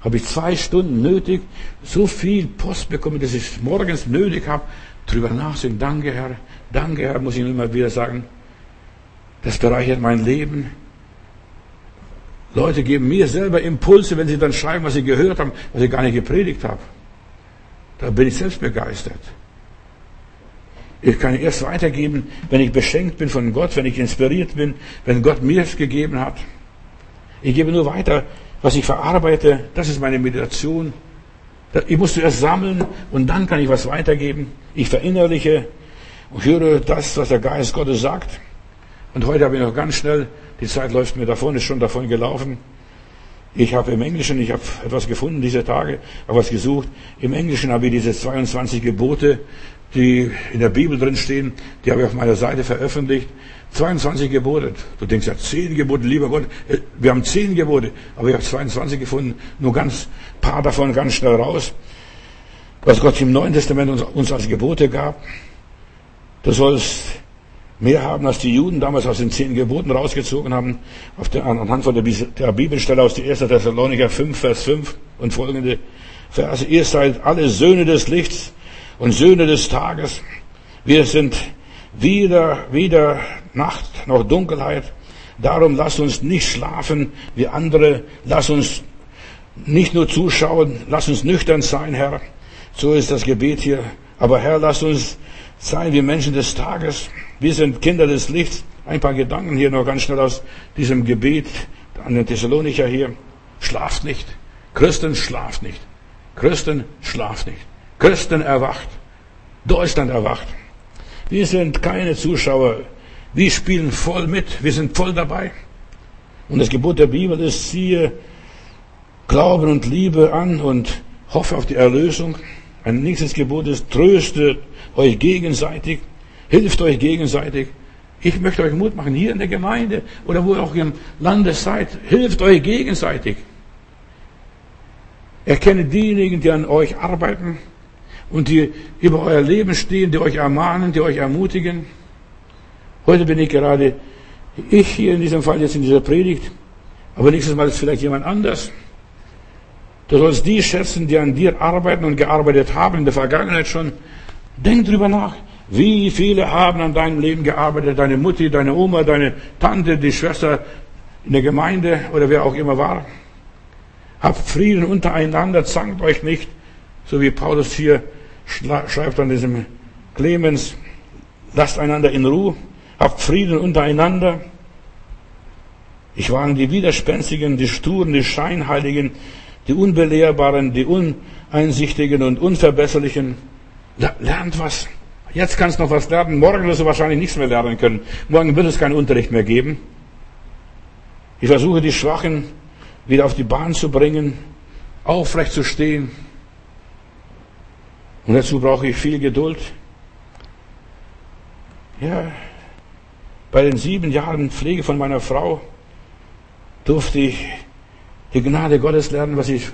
A: habe ich zwei Stunden nötig, so viel Post bekommen, dass ich morgens nötig habe, drüber nachzudenken. Danke, Herr. Danke, Herr, muss ich immer wieder sagen. Das bereichert mein Leben. Leute geben mir selber Impulse, wenn sie dann schreiben, was sie gehört haben, was ich gar nicht gepredigt habe. Da bin ich selbst begeistert. Ich kann erst weitergeben, wenn ich beschenkt bin von Gott, wenn ich inspiriert bin, wenn Gott mir es gegeben hat. Ich gebe nur weiter, was ich verarbeite, das ist meine Meditation. Ich muss zuerst sammeln und dann kann ich was weitergeben. Ich verinnerliche und höre das, was der Geist Gottes sagt. Und heute habe ich noch ganz schnell, die Zeit läuft mir davon, ist schon davon gelaufen. Ich habe im Englischen, ich habe etwas gefunden diese Tage, habe was gesucht. Im Englischen habe ich diese 22 Gebote, die in der Bibel drin stehen, die habe ich auf meiner Seite veröffentlicht. 22 Gebote. Du denkst ja, 10 Gebote, lieber Gott. Äh, wir haben 10 Gebote, aber ich habe 22 gefunden. Nur ganz paar davon ganz schnell raus. Was Gott im Neuen Testament uns, uns als Gebote gab. Du sollst mehr haben, als die Juden damals aus den 10 Geboten rausgezogen haben. Auf der, anhand von der, Bibelstelle aus der 1. Thessaloniker 5, Vers 5 und folgende Verse. Ihr seid alle Söhne des Lichts und Söhne des Tages. Wir sind weder, weder Nacht noch Dunkelheit. Darum lass uns nicht schlafen wie andere. Lass uns nicht nur zuschauen. Lass uns nüchtern sein, Herr. So ist das Gebet hier. Aber Herr, lass uns sein wie Menschen des Tages. Wir sind Kinder des Lichts. Ein paar Gedanken hier noch ganz schnell aus diesem Gebet an den Thessalonicher hier. Schlaft nicht. Christen schlaft nicht. Christen schlaft nicht. Christen erwacht. Deutschland erwacht. Wir sind keine Zuschauer. Wir spielen voll mit. Wir sind voll dabei. Und das Gebot der Bibel ist, siehe Glauben und Liebe an und hoffe auf die Erlösung. Ein nächstes Gebot ist, tröstet euch gegenseitig, hilft euch gegenseitig. Ich möchte euch Mut machen, hier in der Gemeinde oder wo ihr auch im Lande seid, hilft euch gegenseitig. Erkenne diejenigen, die an euch arbeiten und die über euer Leben stehen, die euch ermahnen, die euch ermutigen. Heute bin ich gerade ich hier in diesem Fall jetzt in dieser Predigt, aber nächstes Mal ist vielleicht jemand anders. Du sollst die schätzen, die an dir arbeiten und gearbeitet haben in der Vergangenheit schon. Denk drüber nach. Wie viele haben an deinem Leben gearbeitet? Deine Mutti, deine Oma, deine Tante, die Schwester in der Gemeinde oder wer auch immer war. Habt Frieden untereinander, zankt euch nicht, so wie Paulus hier schreibt an diesem Clemens, lasst einander in Ruhe, habt Frieden untereinander. Ich warne die Widerspenstigen, die Sturen, die Scheinheiligen, die Unbelehrbaren, die Uneinsichtigen und Unverbesserlichen. Lernt was. Jetzt kannst du noch was lernen. Morgen wirst du wahrscheinlich nichts mehr lernen können. Morgen wird es keinen Unterricht mehr geben. Ich versuche die Schwachen wieder auf die Bahn zu bringen, aufrecht zu stehen. Und dazu brauche ich viel Geduld. Ja, bei den sieben Jahren Pflege von meiner Frau durfte ich die Gnade Gottes lernen, was ich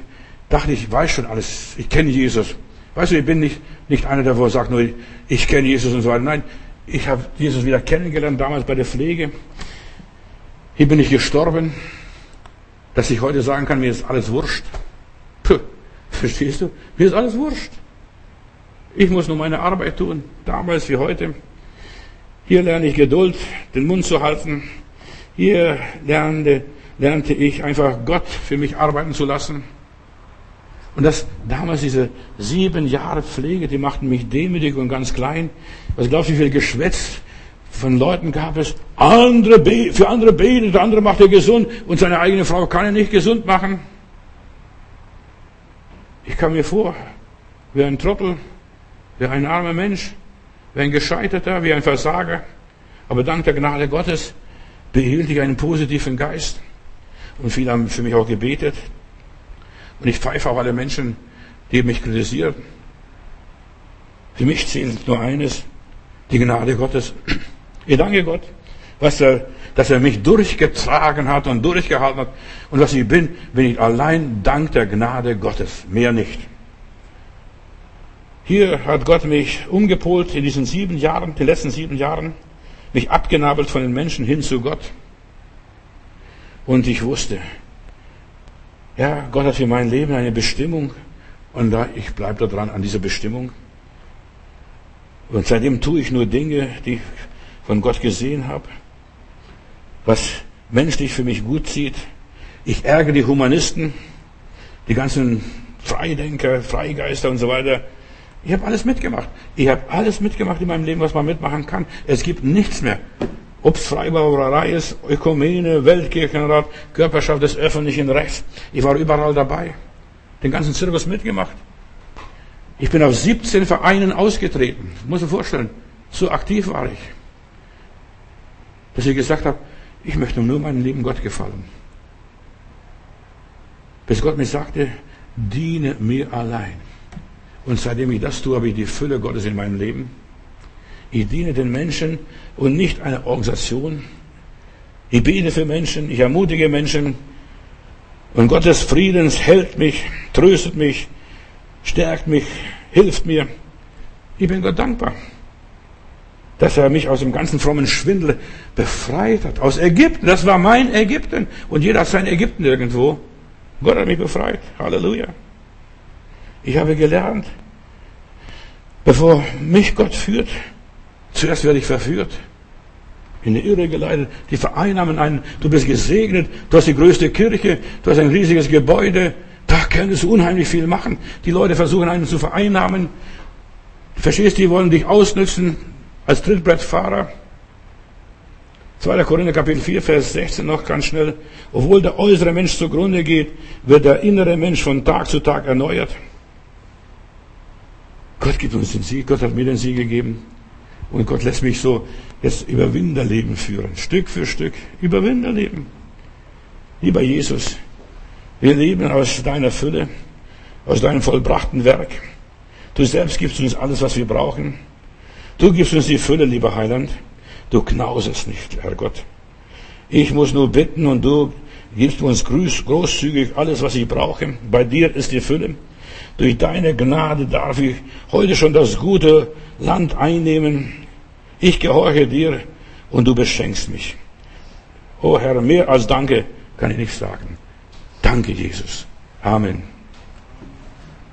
A: dachte, ich weiß schon alles. Ich kenne Jesus. Weißt du, ich bin nicht, nicht einer, der sagt nur, ich kenne Jesus und so weiter. Nein, ich habe Jesus wieder kennengelernt, damals bei der Pflege. Hier bin ich gestorben, dass ich heute sagen kann, mir ist alles wurscht. Puh, verstehst du? Mir ist alles wurscht. Ich muss nur meine Arbeit tun, damals wie heute. Hier lerne ich Geduld, den Mund zu halten. Hier lernte, lernte ich einfach Gott für mich arbeiten zu lassen. Und das damals diese sieben Jahre Pflege, die machten mich demütig und ganz klein. Was glaubst du, wie viel Geschwätz von Leuten gab es? Andere für andere betet, der andere macht er gesund und seine eigene Frau kann er nicht gesund machen. Ich kam mir vor, wie ein Trottel, wie ein armer Mensch, wie ein Gescheiterter, wie ein Versager. Aber dank der Gnade Gottes behielt ich einen positiven Geist. Und viele haben für mich auch gebetet. Und ich pfeife auch alle Menschen, die mich kritisieren. Für mich zählt nur eines, die Gnade Gottes. Ich danke Gott, was er, dass er mich durchgetragen hat und durchgehalten hat. Und was ich bin, bin ich allein dank der Gnade Gottes, mehr nicht. Hier hat Gott mich umgepolt in diesen sieben Jahren, den letzten sieben Jahren, mich abgenabelt von den Menschen hin zu Gott. Und ich wusste, ja, Gott hat für mein Leben eine Bestimmung und da, ich bleibe da dran an dieser Bestimmung. Und seitdem tue ich nur Dinge, die ich von Gott gesehen habe, was menschlich für mich gut sieht. Ich ärgere die Humanisten, die ganzen Freidenker, Freigeister und so weiter. Ich habe alles mitgemacht. Ich habe alles mitgemacht in meinem Leben, was man mitmachen kann. Es gibt nichts mehr. Ob es Freimaurerei ist, Ökumene, Weltkirchenrat, Körperschaft des öffentlichen Rechts. Ich war überall dabei. Den ganzen Zirkus mitgemacht. Ich bin auf 17 Vereinen ausgetreten. Muss man vorstellen. So aktiv war ich. Dass ich gesagt habe, ich möchte nur meinem Leben Gott gefallen. Bis Gott mir sagte, diene mir allein. Und seitdem ich das tue, habe ich die Fülle Gottes in meinem Leben. Ich diene den Menschen und nicht einer Organisation. Ich bete für Menschen, ich ermutige Menschen. Und Gottes Friedens hält mich, tröstet mich, stärkt mich, hilft mir. Ich bin Gott dankbar, dass er mich aus dem ganzen frommen Schwindel befreit hat. Aus Ägypten, das war mein Ägypten. Und jeder hat sein Ägypten irgendwo. Gott hat mich befreit. Halleluja. Ich habe gelernt, bevor mich Gott führt, zuerst werde ich verführt, in die Irre geleitet, die vereinnahmen einen, du bist gesegnet, du hast die größte Kirche, du hast ein riesiges Gebäude, da könntest du unheimlich viel machen. Die Leute versuchen einen zu vereinnahmen. Verstehst du, die wollen dich ausnützen als Trittbrettfahrer. 2. Korinther Kapitel 4, Vers 16 noch ganz schnell. Obwohl der äußere Mensch zugrunde geht, wird der innere Mensch von Tag zu Tag erneuert. Gott gibt uns den Sieg, Gott hat mir den Sieg gegeben. Und Gott lässt mich so jetzt Überwinderleben führen, Stück für Stück, Überwinderleben. Lieber Jesus, wir leben aus deiner Fülle, aus deinem vollbrachten Werk. Du selbst gibst uns alles, was wir brauchen. Du gibst uns die Fülle, lieber Heiland. Du knausest nicht, Herr Gott. Ich muss nur bitten und du gibst uns großzügig alles, was ich brauche. Bei dir ist die Fülle. Durch deine Gnade darf ich heute schon das gute Land einnehmen. Ich gehorche dir und du beschenkst mich. Oh Herr, mehr als Danke kann ich nicht sagen. Danke, Jesus. Amen.